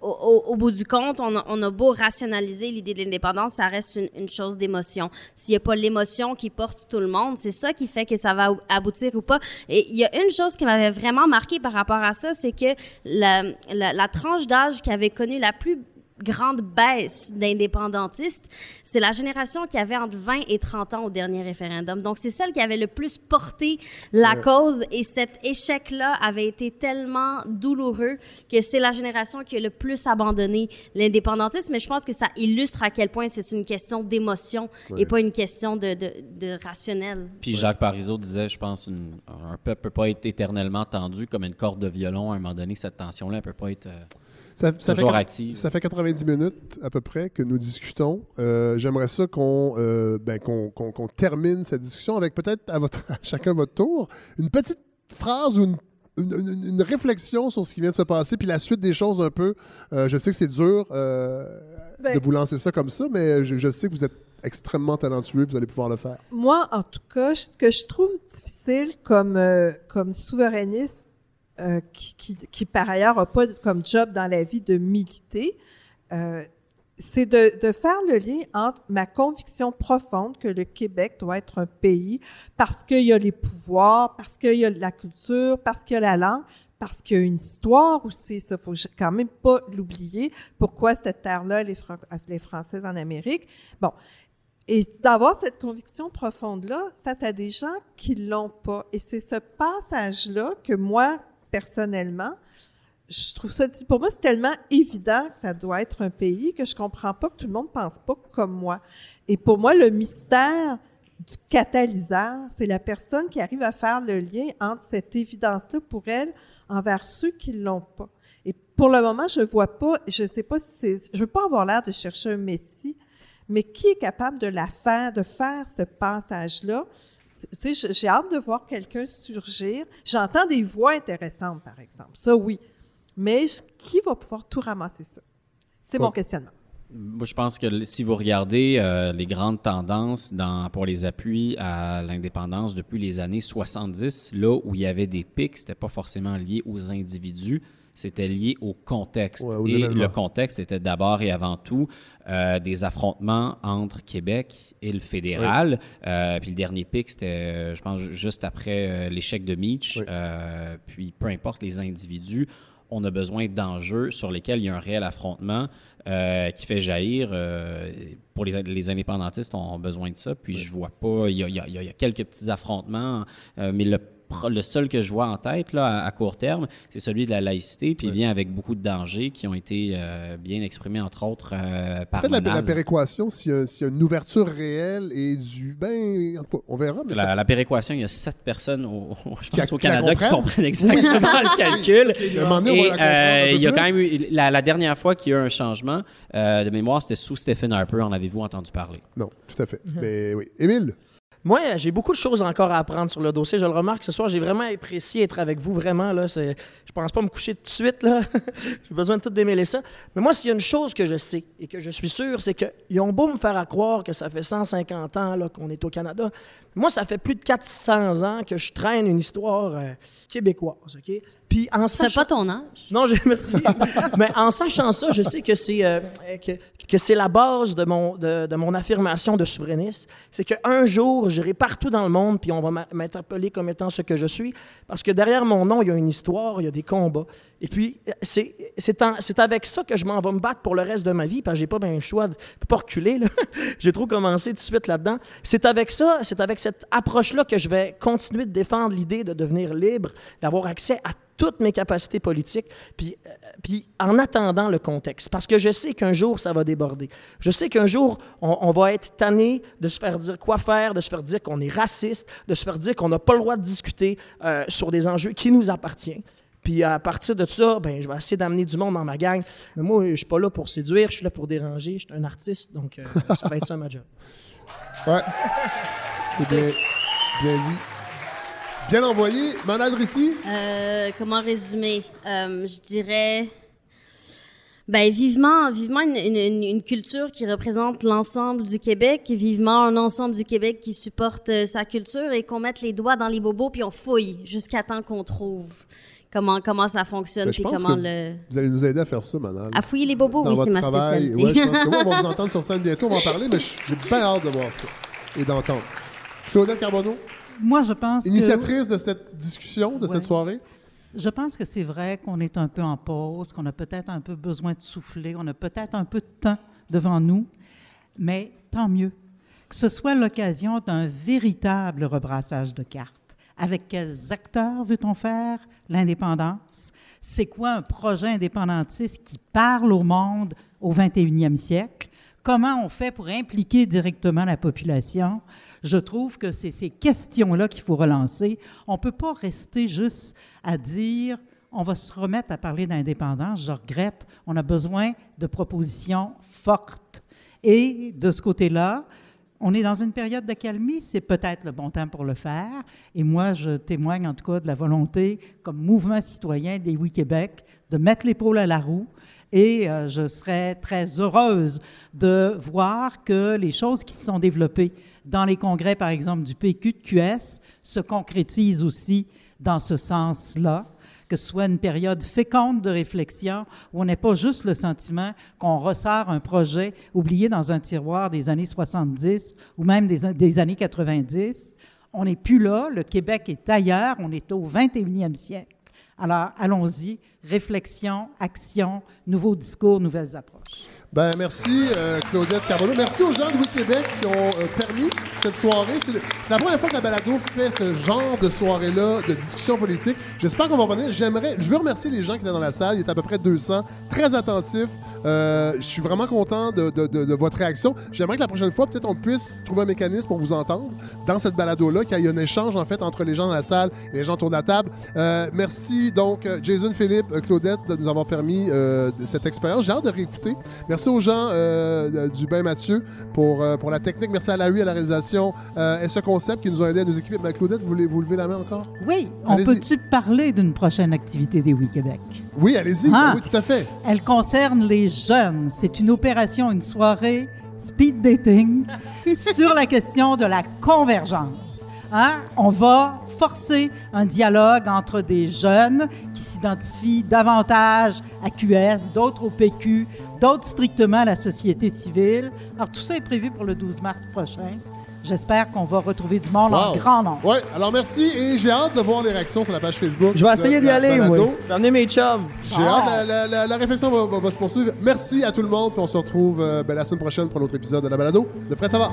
au, au- au bout du compte, on a, on a beau rationaliser l'idée de l'indépendance, ça reste une, une chose d'émotion. S'il n'y a pas l'émotion qui porte tout le monde, c'est ça qui fait que ça va aboutir ou pas. Et il y a une chose qui m'avait vraiment marqué par rapport à ça, c'est que la, la, la tranche d'âge qui avait connu la plus grande baisse d'indépendantistes, c'est la génération qui avait entre 20 et 30 ans au dernier référendum. Donc, c'est celle qui avait le plus porté la cause et cet échec-là avait été tellement douloureux que c'est la génération qui a le plus abandonné l'indépendantisme. Mais je pense que ça illustre à quel point c'est une question d'émotion et pas une question de, de, de rationnel. Puis Jacques Parizeau disait, je pense, une- un peuple peut pas être éternellement tendu comme une corde de violon. À un moment donné, cette tension-là, elle peut pas être euh, Ça, ça fait, toujours quat- active. ça fait 90 minutes à peu près que nous discutons. Euh, J'aimerais ça qu'on euh, ben, termine cette discussion avec peut-être à, votre, à chacun votre tour une petite phrase ou une, une- une- une réflexion sur ce qui vient de se passer, puis la suite des choses un peu. Euh, je sais que c'est dur euh, Ben- de vous lancer ça comme ça, mais je, je sais que vous êtes extrêmement talentueux, vous allez pouvoir le faire. Moi, en tout cas, ce que je trouve difficile comme, euh, comme souverainiste, euh, qui, par ailleurs n'a pas comme job dans la vie de militer, euh, c'est de, de faire le lien entre ma conviction profonde que le Québec doit être un pays parce qu'il y a les pouvoirs, parce qu'il y a la culture, parce qu'il y a la langue, parce qu'il y a une histoire aussi, ça faut quand même pas l'oublier. Pourquoi cette terre-là, les, Fran les Françaises en Amérique? Bon, et d'avoir cette conviction profonde-là face à des gens qui l'ont pas. Et c'est ce passage-là que moi, personnellement, je trouve ça, pour moi, c'est tellement évident que ça doit être un pays que je comprends pas que tout le monde pense pas comme moi. Et pour moi, le mystère du catalyseur, c'est la personne qui arrive à faire le lien entre cette évidence-là pour elle envers ceux qui l'ont pas. Et pour le moment, je vois pas, je sais pas si je veux pas avoir l'air de chercher un messie, mais qui est capable de la faire, de faire ce passage-là? Tu sais, j'ai hâte de voir quelqu'un surgir. J'entends des voix intéressantes, par exemple. Ça, oui. Mais qui va pouvoir tout ramasser ça? C'est mon questionnement. Moi, je pense que si vous regardez euh, les grandes tendances dans, pour les appuis à l'indépendance depuis les années 70, là où il y avait des pics, c'était pas forcément lié aux individus, c'était lié au contexte. Ouais, et événements. le contexte était d'abord et avant tout euh, des affrontements entre Québec et le fédéral. Euh, puis le dernier pic, c'était, euh, je pense, juste après l'échec de Meach. Oui. Euh, puis peu importe les individus, on a besoin d'enjeux sur lesquels il y a un réel affrontement euh, qui fait jaillir. euh, pour les, les indépendantistes, on a besoin de ça. Puis je vois pas, il y a, il y a- il y a quelques petits affrontements, euh, mais le, le seul que je vois en tête là, à, à court terme, c'est celui de la laïcité, puis il vient avec beaucoup de dangers qui ont été euh, bien exprimés, entre autres, euh, par Peut-être la, péréquation, s'il y, a- s'il y a une ouverture réelle et du. Ben, on verra. Mais ça- La, la péréquation, il y a sept personnes au, je pense, qui Canada qui comprennent? comprennent exactement le calcul. Un donné, Et euh, il y a quand même eu, la, la dernière fois qu'il y a eu un changement euh, de mémoire, c'était sous Stephen Harper. En avez-vous entendu parler? Non, tout à fait. Mais oui. Émile, Moi, j'ai beaucoup de choses encore à apprendre sur le dossier. Je le remarque ce soir. J'ai vraiment apprécié être avec vous, vraiment. Là, c'est, je pense pas me coucher tout de suite. Là. j'ai besoin de tout démêler ça. Mais moi, s'il y a une chose que je sais et que je suis sûr, c'est qu'ils ont beau me faire croire que ça fait 150 ans là, qu'on est au Canada. Moi, ça fait plus de 400 ans que je traîne une histoire euh, québécoise. OK? Puis en C'est sachant... pas ton âge. Non, je merci. Mais en sachant ça, je sais que c'est euh, que, que c'est la base de mon de, de mon affirmation de souverainiste. C'est qu'un jour, j'irai partout dans le monde, puis on va m'interpeller comme étant ce que je suis, parce que derrière mon nom, il y a une histoire, il y a des combats. Et puis c'est c'est en- c'est avec ça que je m'en vais me battre pour le reste de ma vie, parce que j'ai pas bien le choix de pas reculer. là. j'ai trop commencé tout de suite là-dedans. C'est avec ça, c'est avec cette approche-là que je vais continuer de défendre l'idée de devenir libre, d'avoir accès à toutes mes capacités politiques, puis, euh, puis en attendant le contexte. Parce que je sais qu'un jour, ça va déborder. Je sais qu'un jour, on, on va être tanné de se faire dire quoi faire, de se faire dire qu'on est raciste, de se faire dire qu'on n'a pas le droit de discuter euh, sur des enjeux qui nous appartiennent. Puis à partir de ça, ben, je vais essayer d'amener du monde dans ma gang. Mais moi, je suis pas là pour séduire, je suis là pour déranger. Je suis un artiste, donc euh, ça va être ça ma job. Ouais. C'est bien, bien dit. Bien envoyé. Manal Rissi? Euh, comment résumer? Euh, je dirais. Ben, vivement, vivement une, une- une- une culture qui représente l'ensemble du Québec, vivement un ensemble du Québec qui supporte euh, sa culture et qu'on mette les doigts dans les bobos puis on fouille jusqu'à temps qu'on trouve comment, comment ça fonctionne Ben, puis comment le. Vous allez nous aider à faire ça, Manal. À fouiller les bobos, Dans oui, c'est ma spécialité. Ouais, je pense que oui, on va vous entendre sur scène bientôt, on va en parler, mais j'ai bien hâte de voir ça et d'entendre. Claudette Carbonneau, Moi, je pense que... initiatrice de cette discussion, de Ouais. cette soirée? Je pense que c'est vrai qu'on est un peu en pause, qu'on a peut-être un peu besoin de souffler, on a peut-être un peu de temps devant nous, mais tant mieux. Que ce soit l'occasion d'un véritable rebrassage de cartes. Avec quels acteurs veut-on faire l'indépendance? C'est quoi un projet indépendantiste qui parle au monde au 21e siècle? Comment on fait pour impliquer directement la population? Je trouve que c'est ces questions-là qu'il faut relancer. On ne peut pas rester juste à dire on va se remettre à parler d'indépendance. Je regrette. On a besoin de propositions fortes. Et de ce côté-là, on est dans une période d'accalmie, c'est peut-être le bon temps pour le faire. Et moi, je témoigne en tout cas de la volonté, comme mouvement citoyen des Oui Québec, de mettre l'épaule à la roue. Et euh, je serais très heureuse de voir que les choses qui se sont développées dans les congrès, par exemple, du PQ de QS, se concrétisent aussi dans ce sens-là que ce soit une période féconde de réflexion où on n'ait pas juste le sentiment qu'on ressort un projet oublié dans un tiroir des années 70 ou même des, des années 90. On n'est plus là, le Québec est ailleurs, on est au 21e siècle. Alors, allons-y, réflexion, action, nouveaux discours, nouvelles approches. Ben, merci, euh, Claudette Carbonneau. Merci aux gens de Oui-Québec qui ont euh, permis cette soirée. C'est la première fois que la balado fait ce genre de soirée-là, de discussion politique. J'espère qu'on va revenir. J'aimerais, je veux remercier les gens qui étaient dans la salle. Il y était à peu près 200, très attentifs. Euh, je suis vraiment content de, votre réaction. J'aimerais que la prochaine fois, peut-être, on puisse trouver un mécanisme pour vous entendre dans cette balado-là, qu'il y ait un échange, en fait, entre les gens dans la salle et les gens autour de la table. Merci, donc, Jason, Philippe, Claudette, de nous avoir permis cette expérience. J'ai hâte de réécouter. Aux gens euh, du Bain Mathieu pour, euh, pour la technique. Merci à Larry à la réalisation euh, et ce concept qui nous ont aidé à nous équiper. Ben, Claudette, vous voulez vous lever la main encore? Oui, on peut-tu parler d'une prochaine activité des Oui Québec? Oui, allez-y. Ah. Ben oui, tout à fait. Elle concerne les jeunes. C'est une opération, une soirée speed dating sur la question de la convergence. Hein? On va forcer un dialogue entre des jeunes qui s'identifient davantage à QS, d'autres au PQ, d'autres strictement à la société civile. Alors tout ça est prévu pour le 12 mars prochain. J'espère qu'on va retrouver du monde en Wow. grand nombre. Ouais, alors merci et j'ai hâte de voir les réactions sur la page Facebook. Je vais essayer d'y aller. J'ai emmené mes chums. J'ai hâte, la, la- réflexion va, va- va se poursuivre. Merci à tout le monde, puis on se retrouve euh, ben, la semaine prochaine pour un autre épisode de la balado de Fred Savard.